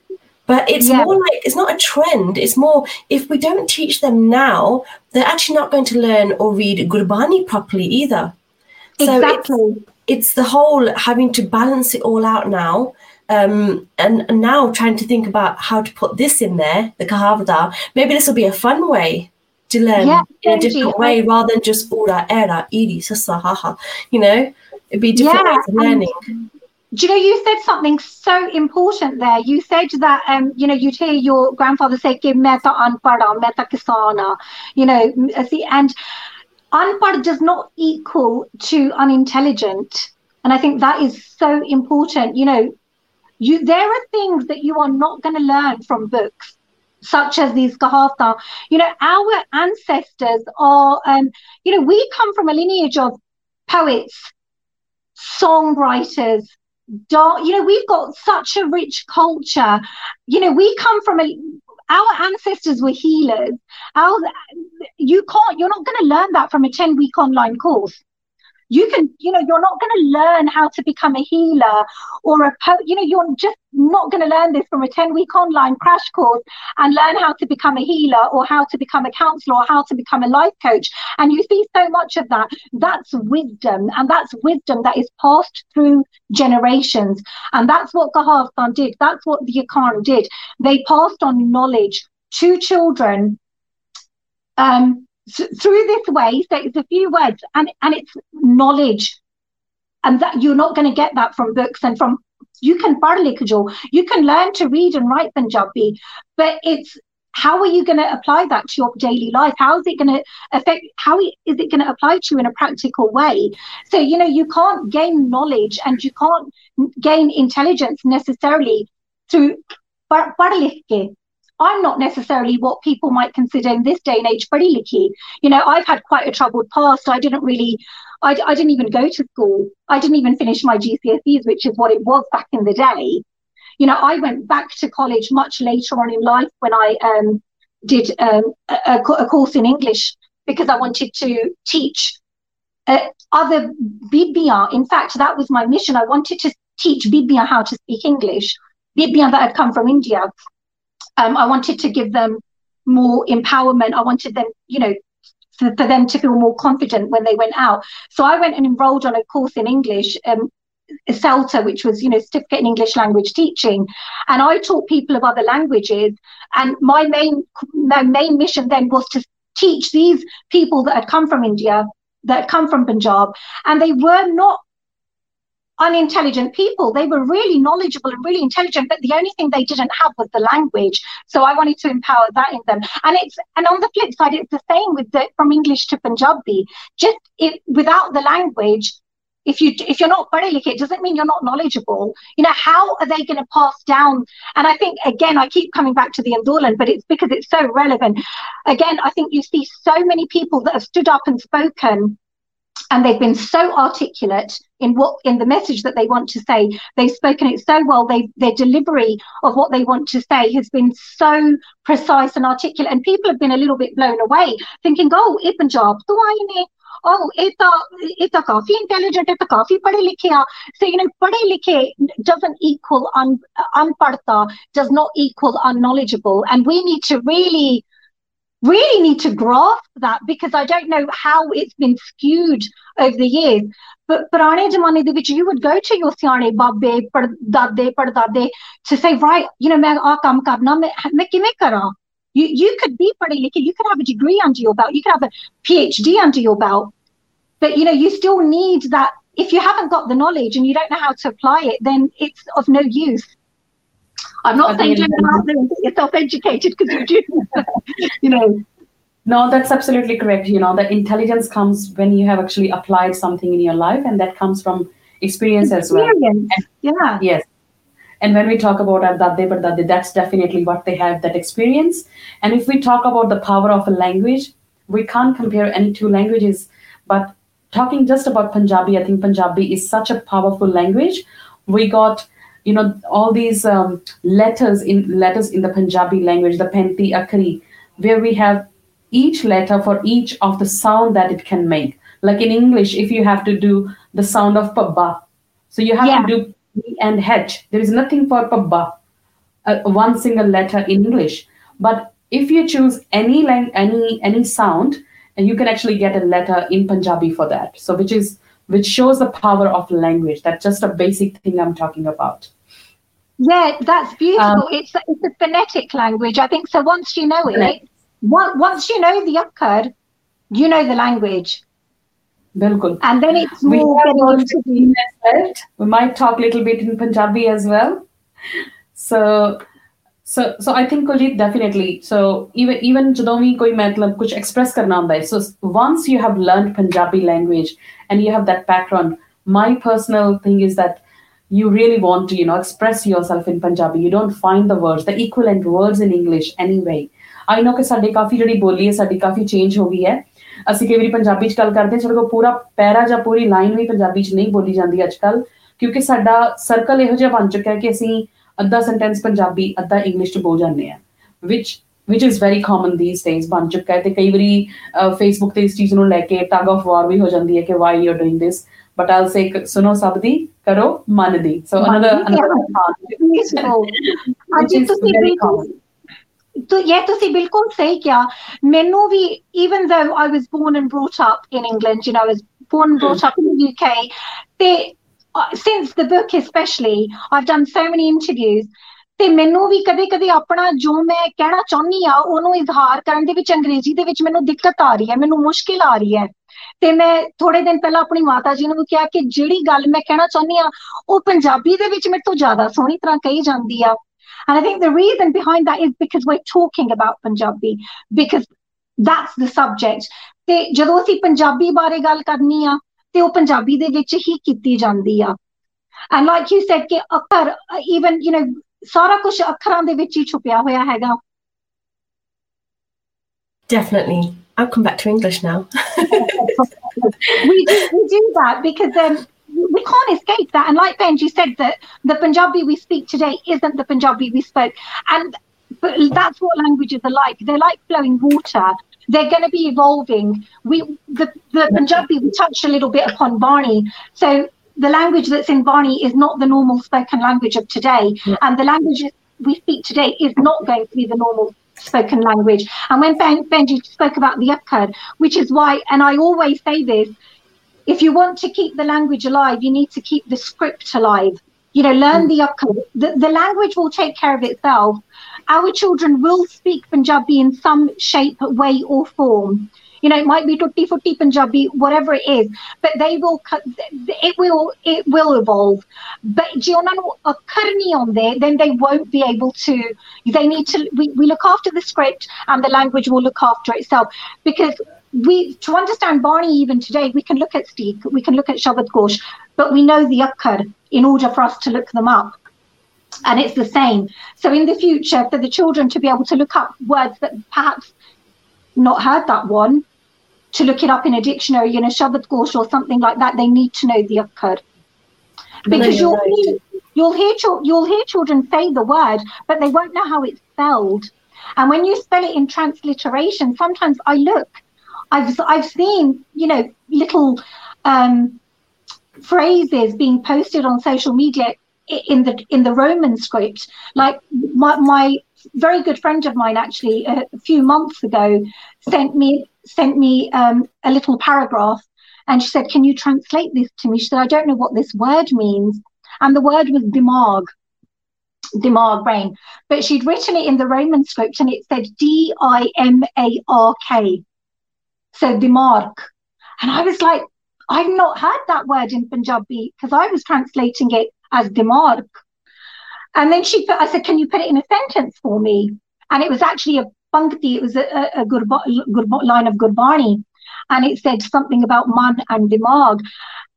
But it's yeah. more like it's not a trend. It's more if we don't teach them now, they're actually not going to learn or read Gurbani properly either. Exactly. So it's, it's the whole having to balance it all out now. Um, and, and, now trying to think about how to put this in there, the kahavda. Maybe this will be a fun way to learn yeah, in a different way rather than just ura era iri sasahaha. You know, It'd be different yeah, learning. Do you know you said something so important there? You said that um, you know you'd hear your grandfather say, "Give meta anpara, meta kisana," you know, uh, see, and unpad does not equal to unintelligent, and I think that is so important. You know, you there are things that you are not going to learn from books such as these Gahatha. You know, our ancestors are, um, you know, we come from a lineage of poets, songwriters, you know, we've got such a rich culture. You know, we come from a our ancestors were healers. Our, you can't, you're not going to learn that from a 10 week online course you can you know you're not going to learn how to become a healer or a po- you know you're just not going to learn this from a 10 week online crash course and learn how to become a healer or how to become a counselor or how to become a life coach. And you see so much of that. That's wisdom and that's wisdom that is passed through generations. And that's what Gahavstan did. That's what the Yakan did. They passed on knowledge to children um, through this way, so it's a few words and, and it's knowledge. And that you're not going to get that from books and from you can barely cajole. you can learn to read and write Punjabi, but it's how are you going to apply that to your daily life? How is it going to affect? How is it going to apply to you in a practical way? So you know you can't gain knowledge and you can't gain intelligence necessarily through I'm not necessarily what people might consider in this day and age padi likhi. You know, I've had quite a troubled past. I didn't really, I, I didn't even go to school. I didn't even finish my GCSEs, which is what it was back in the day. You know, I went back to college much later on in life when I um, did um, a, a, course in English because I wanted to teach uh, other Bibia. In fact, that was my mission. I wanted to teach Bibia how to speak English. Bibia that had come from India um, I wanted to give them more empowerment. I wanted them, you know, for, for, them to feel more confident when they went out. So I went and enrolled on a course in English, um, CELTA, which was, you know, certificate in English language teaching. And I taught people of other languages. And my main, my main mission then was to teach these people that had come from India, that had come from Punjab, and they were not unintelligent people. They were really knowledgeable and really intelligent, but the only thing they didn't have was the language. So I wanted to empower that in them. And it's and on the flip side, it's the same with the from English to Punjabi. Just it, without the language, if you if you're not pade it doesn't mean you're not knowledgeable. You know, how are they going to pass down? And I think again, I keep coming back to the Andolan, but it's because it's so relevant. Again, I think you see so many people that have stood up and spoken and they've been so articulate in what in the message that they want to say. They've spoken it so well. They their delivery of what they want to say has been so precise and articulate. And people have been a little bit blown away thinking oh ibn job do i need oh it it's a coffee intelligent it's a coffee pade likhya so you know pade likhe doesn't equal un, unparta does not equal unknowledgeable. And we need to really really need to grasp that because I don't know how it's been skewed over the years. But ਪੁਰਾਣੇ ਜ਼ਮਾਨੇ ਦੇ ਵਿੱਚ you would go to your ਸਿਆਣੇ ਬਾਬੇ ਪੜਦਾਦੇ ਪੜਦਾਦੇ to say right you know ਮੈਂ ਆ ਕੰਮ ਕਰਨਾ ਮੈਂ ਮੈਂ ਕਿਵੇਂ ਕਰਾਂ you you could be ਪੜ੍ਹੇ ਲਿਖੇ you could have a degree under your belt you could have a PhD under your belt but you know you still need that if you haven't got the knowledge and you don't know how to apply it then it's of no use I'm not saying you don't go out there and get yourself educated because you do, you know. No, that's absolutely correct. You know, the intelligence comes when you have actually applied something in your life, and that comes from experience, experience. as well. And, yeah. Yes. And when we talk about Ardade Pardade, that's definitely what they have, that experience. And if we talk about the power of a language, we can't compare any two languages. But talking just about Punjabi, I think Punjabi is such a powerful language. We got you know all these um, letters in letters in the Punjabi language, the Penti Akri, where we have each letter for each of the sound that it can make. Like in English, if you have to do the sound of pabba, so you have yeah. to do p and h. There is nothing for pabba, uh, one single letter in English. But if you choose any lang- any any sound, and you can actually get a letter in Punjabi for that. So which is which shows the power of language. That's just a basic thing I'm talking about. Yeah, that's beautiful. Um, it's it's a phonetic language. I think so. Once you know it, once you know the akkar, you know the language. Bilkul. And then it's more getting into the. We might talk a little bit in Punjabi as well. So so so i think Kuljeet definitely. So even even jadomi koi matlab kuch express karna hunda so once you have learned punjabi language and you have that background my personal thing is that you really want to you know express yourself in punjabi. You don't find the words the equivalent words in english anyway. I know ke sade kafi jadi boli hai sade kafi change ho gayi hai. Assi kai vari punjabi ch gal karde hain sade ko pura para ja puri line vi punjabi ch nahi boli jandi ajkal. Kyunki sada circle eho jya ban chukya hai ki assi ਅੱਧਾ sentence Punjabi ਅੱਧਾ English ਚ ਬੋਲ ਜਾਂਦੇ ਆ which which is very common these days ਬਣ ਚੁੱਕਾ ਹੈ ਤੇ ਕਈ ਵਾਰੀ ਫੇਸਬੁੱਕ ਤੇ ਇਸ ਚੀਜ਼ ਨੂੰ ਲੈ ਕੇ ਟਗ ਆਫ ਵਾਰ ਵੀ ਹੋ ਜਾਂਦੀ ਹੈ ਕਿ why you are doing this but I'll say suno sabdi karo manadi. So another another beautiful. very common. तो ये ਤੁਸੀਂ ਬਿਲਕੁਲ ਸਹੀ ਕਿਹਾ ਮੈਨੂੰ ਵੀ even though I was born and brought up in England you know I was born and brought up in the UK they uh, since the book especially I've done so many interviews ਤੇ ਮੈਨੂੰ ਵੀ ਕਦੇ-ਕਦੇ ਆਪਣਾ ਜੋ ਮੈਂ ਕਹਿਣਾ ਚਾਹੁੰਨੀ ਆ ਉਹਨੂੰ ਇਜ਼ਹਾਰ ਕਰਨ ਦੇ ਵਿੱਚ ਅੰਗਰੇਜ਼ੀ ਦੇ ਵਿੱਚ ਮੈਨੂੰ ਦਿੱਕਤ ਆ ਰਹੀ ਹੈ ਮੈਨੂੰ ਮੁਸ਼ਕਿਲ ਆ ਰਹੀ ਹੈ ਤੇ ਮੈਂ ਥੋੜੇ ਦਿਨ ਪਹਿਲਾਂ ਆਪਣੀ ਮਾਤਾ ਜੀ ਨੂੰ ਕਿਹਾ ਕਿ ਜਿਹੜੀ ਗੱਲ ਮੈਂ ਕਹਿਣਾ ਚਾਹੁੰਨੀ ਆ ਉਹ ਪੰਜਾਬੀ ਦੇ ਵਿੱਚ ਮੇਰੇ ਤੋਂ ਜ਼ਿਆਦਾ ਸੋਹਣੀ ਤਰ੍ਹਾਂ ਕਹੀ ਜਾਂਦੀ ਆ And I think the reason behind that is because we're talking about Punjabi, because that's the subject. ਤੇ ਜਦੋਂ ਅਸੀਂ ਪੰਜਾਬੀ ਬਾਰੇ ਗੱਲ ਕਰਨੀ ਆ ਤੇ ਉਹ ਪੰਜਾਬੀ ਦੇ ਵਿੱਚ ਹੀ ਕੀਤੀ ਜਾਂਦੀ ਆ and like you said ਕਿ ਅੱਖਰ even you know ਸਾਰਾ ਕੁਝ ਅੱਖਰਾਂ ਦੇ ਵਿੱਚ ਹੀ ਛੁਪਿਆ ਹੋਇਆ ਹੈਗਾ Definitely. I'll come back to English now. we, do, we do that because um, we can't escape that. And like Benji said, that the Punjabi we speak today isn't the Punjabi we spoke. And but that's what languages are like. They're like flowing water. They're going to be evolving. We the, the Punjabi we touched a little bit upon Barney. So the language that's in Barney is not the normal spoken language of today. Yeah. And the language we speak today is not going to be the normal spoken language. And when ben, Benji spoke about the Akkad, which is why, and I always say this, if you want to keep the language alive, you need to keep the script alive. You know, learn mm. the Akkad. The, the language will take care of itself our children will speak Punjabi in some shape, way, or form. You know, it might be tutti futti Punjabi, whatever it is, but they will, it will, it will evolve. But ਜੇ ਉਹਨਾਂ a ਅੱਖਰ on there, then they won't be able to. They need to. We, we look after the script, and the language will look after itself because we to understand Barney even today, we can look at Steek, we can look at Shabad Kosh, but we know the Akkar in order for us to look them up. And it's the same. So in the future, for the children to be able to look up words that perhaps not heard that one, to look it up in a dictionary, in a Shabad Kosh or something like that, they need to know the akkar. Because you'll hear, you'll hear you'll hear children say the word, but they won't know how it's spelled. And when you spell it in transliteration, sometimes I look, I've I've seen you know little um, phrases being posted on social media in the in the Roman script. Like my my very good friend of mine actually a, few months ago sent me sent me um, a little paragraph, and she said, "Can you translate this to me?" She said, "I don't know what this word means," and the word was dimag. Dimag brain, but she'd written it in the Roman script and it said D I M A R K. So Dimark. And I was like, I've not heard that word in Punjabi because I was translating it as Dimark. And then she put, I said, Can you put it in a sentence for me? And it was actually a punkti, it was a, a, a gurba, gurba, line of Gurbani. And it said something about man and dimag.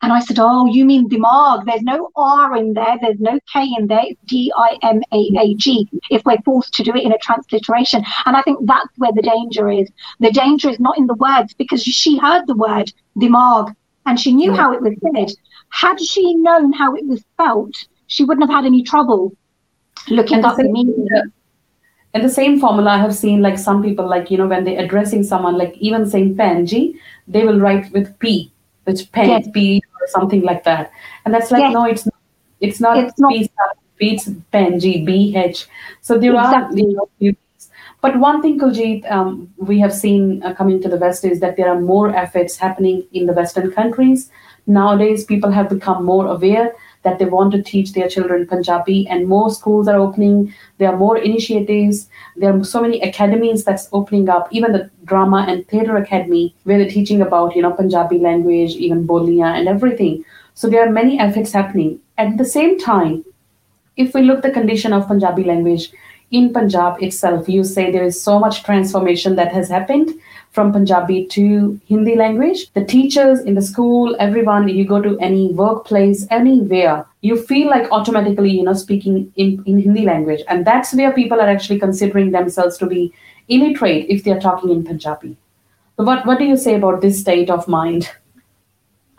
And I said, Oh, you mean dimag? There's no R in there, there's no K in there, it's D I M A A G if we're forced to do it in a transliteration. And I think that's where the danger is. The danger is not in the words because she heard the word dimag and she knew Yeah. how it was said. Had she known how it was felt, she wouldn't have had any trouble looking And the up the meaning. And the same formula I have seen like some people like you know when they're addressing someone like even saying Penji, they will write with P, which pen Yes. P or something like that. And that's like Yes. no, it's not it's not It's. P star, P, it's Penji, B H. So there Exactly. are you know, things. But one thing, Kuljeet, um, we have seen uh, coming to the West is that there are more efforts happening in the Western countries. Nowadays, people have become more aware that they want to teach their children Punjabi, and more schools are opening. There are more initiatives. There are so many academies that's opening up. Even the drama and theatre academy, where they're teaching about you know Punjabi language, even Bolia and everything. So there are many efforts happening. At the same time, if we look the condition of Punjabi language in Punjab itself, you say there is so much transformation that has happened from Punjabi to Hindi language. The teachers in the school, everyone, you go to any workplace, anywhere, you feel like automatically, you know, speaking in, in Hindi language. And that's where people are actually considering themselves to be illiterate if they're talking in Punjabi. So what, what do you say about this state of mind?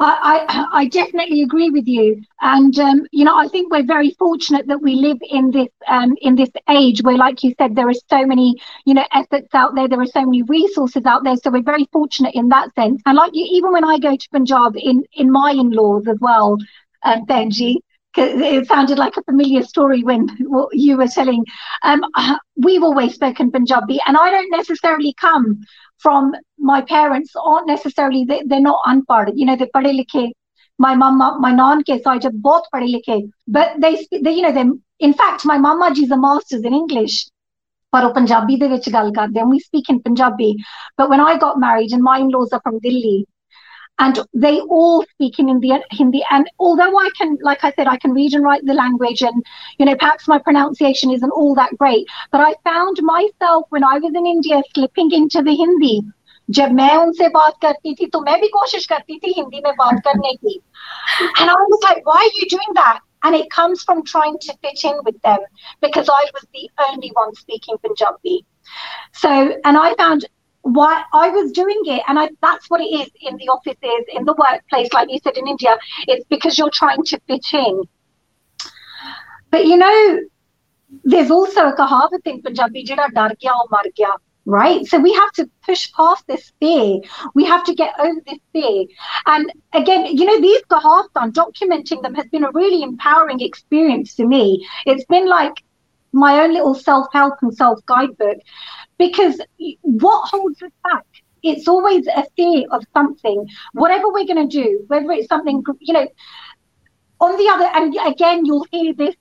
I, I, definitely agree with you, and um, you know I think we're very fortunate that we live in this um, in this age where, like you said, there are so many you know efforts out there, there are so many resources out there. So we're very fortunate in that sense. And like you, even when I go to Punjab in in my in-laws as well, um, Benji, it sounded like a familiar story when you were telling. Um, we've always spoken Punjabi, and I don't necessarily come from my parents aren't necessarily they, they're not unpad you know they're pade likhe my mama my non ke side are both pade likhe but they, sp- they you know they're in fact, my mama is a master's in English. ਪਰ ਉਹ ਪੰਜਾਬੀ ਦੇ ਵਿੱਚ ਗੱਲ ਕਰਦੇ ਆ we speak in Punjabi but when I got married and my in-laws are from Delhi and they all speak in Hindi, Hindi. And although I can, like I said, I can read and write the language, and you know, perhaps my pronunciation isn't all that great, but I found myself when I was in India slipping into the Hindi. जब मैं उनसे बात करती थी तो मैं भी कोशिश करती थी हिंदी में बात करने की and I was like why are you doing that and it comes from trying to fit in with them because I was the only one speaking Punjabi so and I found why I was doing it, and I, that's what it is in the offices, in the workplace, like you said in India. It's because you're trying to fit in. But you know, there's also a kahavat in Punjabi, gya, right? So we have to push past this fear. We have to get over this fear. And again, you know, these kahavats, documenting them has been a really empowering experience to me. It's been like my own little self-help and self-guidebook because what holds us back it's always a fear of something. Whatever we're going to do whether it's something you know on the other and again you'll hear this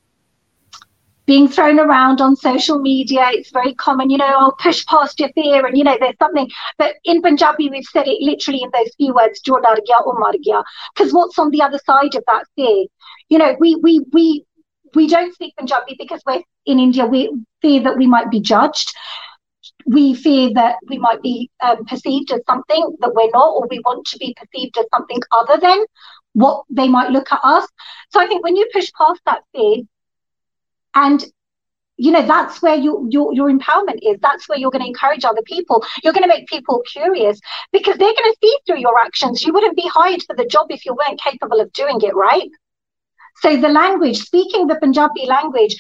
being thrown around on social media. It's very common you know i'll push past your fear and you know there's something. But in punjabi we've said it literally in those few words because what's on the other side of that fear? You know we we we we don't speak punjabi because we're in india we fear that we might be judged we fear that we might be um, perceived as something that we're not, or we want to be perceived as something other than what they might look at us. So I think when you push past that fear, and you know that's where your your your empowerment is. That's where you're going to encourage other people. You're going to make people curious because they're going to see through your actions. You wouldn't be hired for the job if you weren't capable of doing it, right? So the language, speaking the Punjabi language,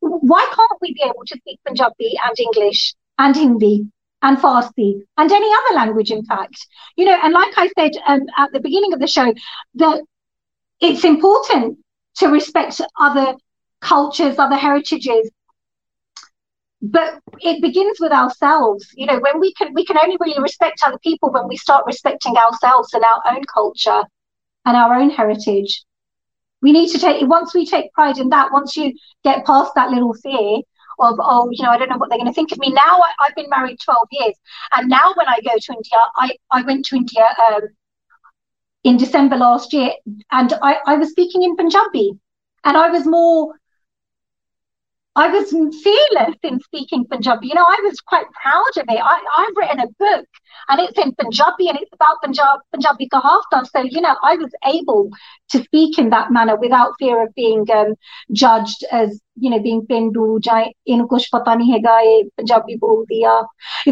why can't we be able to speak Punjabi and English and Hindi and Farsi and any other language, in fact. You know, and like I said um, at the beginning of the show, that it's important to respect other cultures, other heritages. But it begins with ourselves. You know, when we can we can only really respect other people when we start respecting ourselves and our own culture and our own heritage. We need to take once we take pride in that, once you get past that little fear, of, oh, you know, I don't know what they're going to think of me. Now I, have been married 12 years. And now when I go to India, I, I went to India um, in December last year and I, I was speaking in Punjabi and I was more I was fearless in speaking Punjabi. You know, I was quite proud of it. I, I've written a book and it's in Punjabi and it's about Punjab, Punjabi Kahaftan. So, you know, I was able to speak in that manner without fear of being um, judged as you know being pendu ਜਾਂ ਇਹਨੂੰ ਕੁਝ ਪਤਾ ਨਹੀਂ ਹੈਗਾ ਇਹ ਪੰਜਾਬੀ ਬੋਲਦੀ ਆ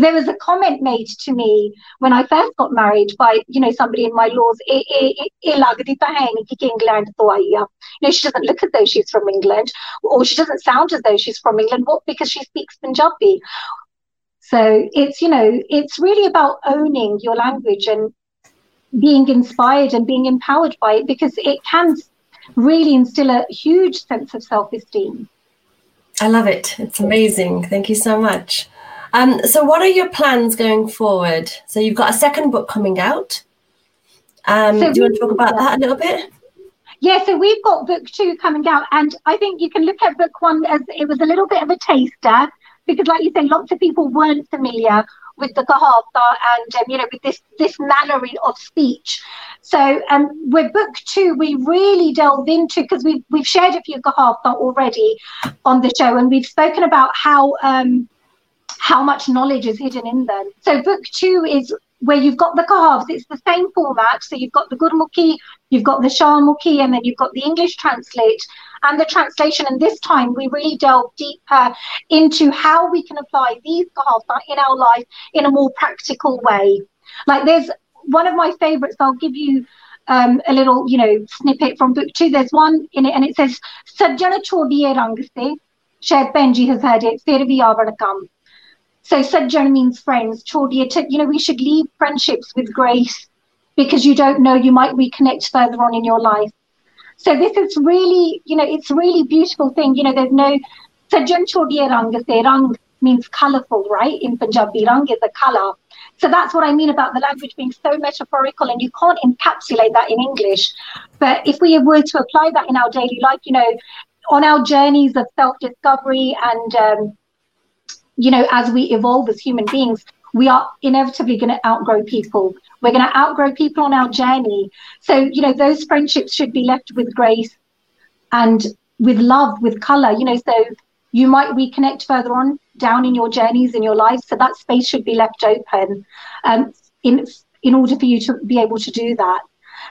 there was a comment made to me when I first got married by you know somebody in my laws ਇਹ ਇਹ ਇਹ ਲੱਗਦੀ ਤਾਂ ਹੈ ਨਹੀਂ ਕਿ ਇੰਗਲੈਂਡ ਤੋਂ ਆਈ ਆ you know she doesn't look as though she's from England or she doesn't sound as though she's from England what because she speaks Punjabi so it's you know it's really about owning your language and being inspired and being empowered by it because it can really instill a huge sense of self esteem. I love it. It's amazing. Thank you so much. Um, so, what are your plans going forward? So, you've got a second book coming out. Um, so do you want to talk about that a little bit? Yeah, so we've got book two coming out, and I think you can look at book one as it was a little bit of a taster because, like you say, lots of people weren't familiar with the Kahata and um, you know with this this manner of speech. So um, with book two, we really delve into because we've we've shared a few Kahata already on the show, and we've spoken about how um, how much knowledge is hidden in them. So book two is where you've got the Kahavs, it's the same format. So you've got the Gurmukhi, you've got the Shahmukhi, and then you've got the English translate and the translation. And this time we really delve deeper into how we can apply these Kahavs in our life in a more practical way. Like there's one of my favorites, I'll give you um, a little, you know, snippet from book two. There's one in it and it says, Sajjana chodiye rang se. Benji has heard it. So sajjan means friends. Chodiya, you know, we should leave friendships with grace because you don't know, you might reconnect further on in your life. So this is really, you know, it's really beautiful thing. You know, there's no sajjan chodiya rang se. Rang means colorful, right? In Punjabi, rang is a color. So that's what I mean about the language being so metaphorical, and you can't encapsulate that in English. But if we were to apply that in our daily life, you know, on our journeys of self-discovery and um, you know as we evolve as human beings we are inevitably going to outgrow people. We're going to outgrow people on our journey. So you know those friendships should be left with grace and with love with color you know so you might reconnect further on down in your journeys in your lives so that space should be left open um, in in order for you to be able to do that.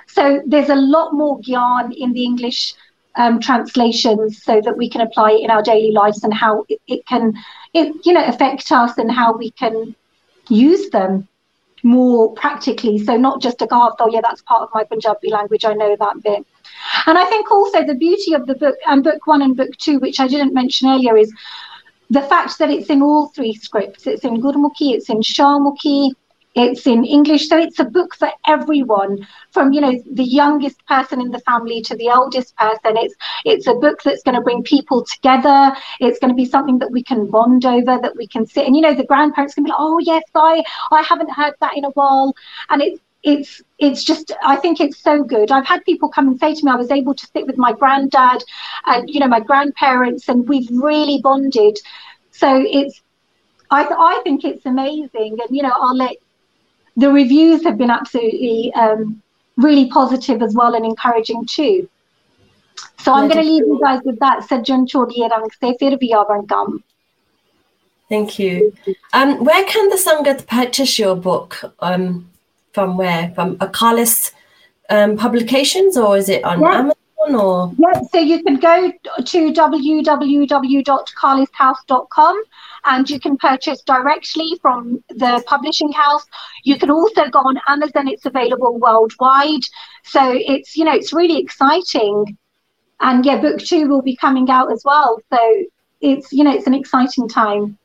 So there's a lot more gyan in the english um, translations so that we can apply it in our daily lives and how it, it can it you know affect us and how we can use them more practically. So not just a guard oh yeah that's part of my punjabi language i know that bit. And i think also the beauty of the book and book one and book two which i didn't mention earlier is the fact that it's in all three scripts. It's in gurmukhi it's in shahmukhi it's in English, so it's a book for everyone, from you know the youngest person in the family to the oldest person. It's it's a book that's going to bring people together. It's going to be something that we can bond over, that we can sit and you know the grandparents can be like, oh yes, I I haven't heard that in a while, and it's it's it's just I think it's so good. I've had people come and say to me I was able to sit with my granddad and you know my grandparents and we've really bonded. So it's I I think it's amazing and you know I'll let the reviews have been absolutely um, really positive as well and encouraging too. So I'm going to leave you guys with that. Sajjan chodiye rang se fir bhi kam. Thank you. Um, where can the Sangat purchase your book? Um, from where? From Akalis um, Publications or is it on yeah. Amazon? Or? Yeah, so you can go to www.carlishouse.com and you can purchase directly from the publishing house. You can also go on Amazon, it's available worldwide. So it's, you know, it's really exciting. And yeah, book two will be coming out as well. So it's, you know, it's an exciting time.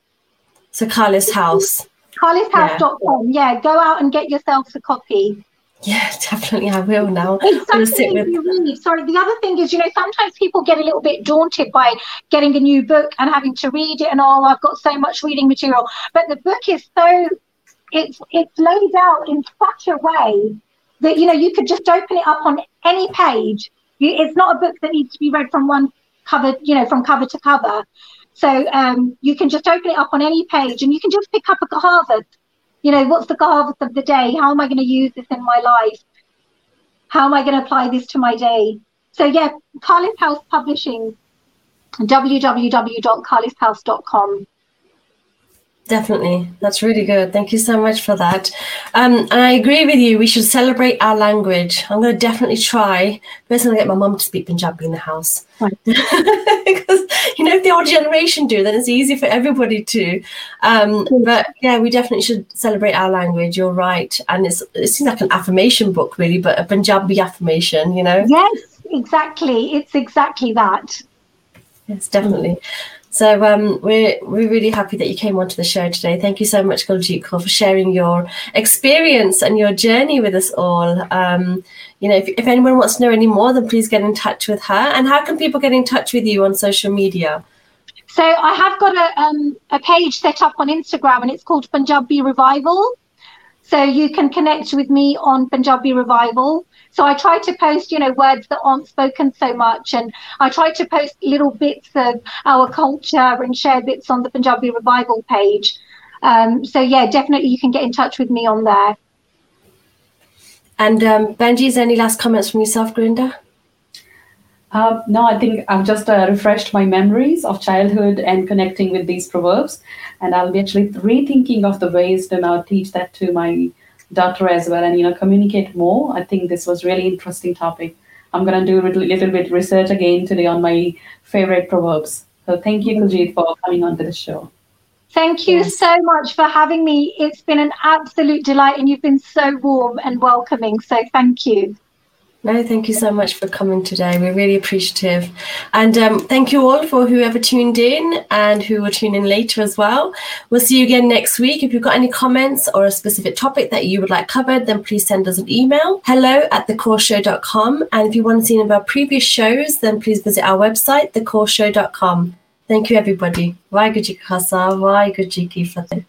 So Carlis House. CarlisHouse.com. Yeah. yeah, go out and get yourself a copy. Yeah, definitely. I will now. It's with... you read. Sorry, the other thing is, you know, sometimes people get a little bit daunted by getting a new book and having to read it and oh, I've got so much reading material. But the book is so it's it's laid out in such a way that you know you could just open it up on any page. You, it's not a book that needs to be read from one cover, you know, from cover to cover. So um, you can just open it up on any page and you can just pick up a Harvard you know, what's the harvest of the day? How am I going to use this in my life? How am I going to apply this to my day? So yeah, Carlis House Publishing, www.carlishouse.com. Definitely. That's really good. Thank you so much for that. Um, and I agree with you. We should celebrate our language. I'm going to definitely try. First, I'm going to get my mum to speak Punjabi in the house. Right. because, you know, if the old generation do, then it's easy for everybody to. Um, but yeah, we definitely should celebrate our language. You're right. And it's, it seems like an affirmation book, really, but a Punjabi affirmation, you know? Yes, exactly. It's exactly that. Yes, definitely. So um, we're we're really happy that you came onto the show today. Thank you so much, Kaur, for sharing your experience and your journey with us all. Um, you know, if, if anyone wants to know any more, then please get in touch with her. And how can people get in touch with you on social media? So I have got a um, a page set up on Instagram, and it's called Punjabi Revival. So you can connect with me on Punjabi Revival. So I try to post, you know, words that aren't spoken so much, and I try to post little bits of our culture and share bits on the Punjabi Revival page. Um, so yeah, definitely you can get in touch with me on there. And um, Benji, is any last comments from yourself, Grinda? Uh, no, I think I've just uh, refreshed my memories of childhood and connecting with these proverbs, and I'll be actually rethinking of the ways to now teach that to my daughter as well and you know communicate more i think this was really interesting topic i'm going to do a little, little bit research again today on my favorite proverbs so thank you Kuljeet, for coming on to the show Thank you so much for having me. It's been an absolute delight, and you've been so warm and welcoming. So, thank you. No, thank you so much for coming today. We're really appreciative. And um, thank you all for whoever tuned in and who will tune in later as well. We'll see you again next week. If you've got any comments or a specific topic that you would like covered, then please send us an email hello at thecourseshow.com. And if you want to see any of our previous shows, then please visit our website, thecourseshow.com. Thank you, everybody. Waheguru Ji Khalsa, Waheguru Ki Fateh.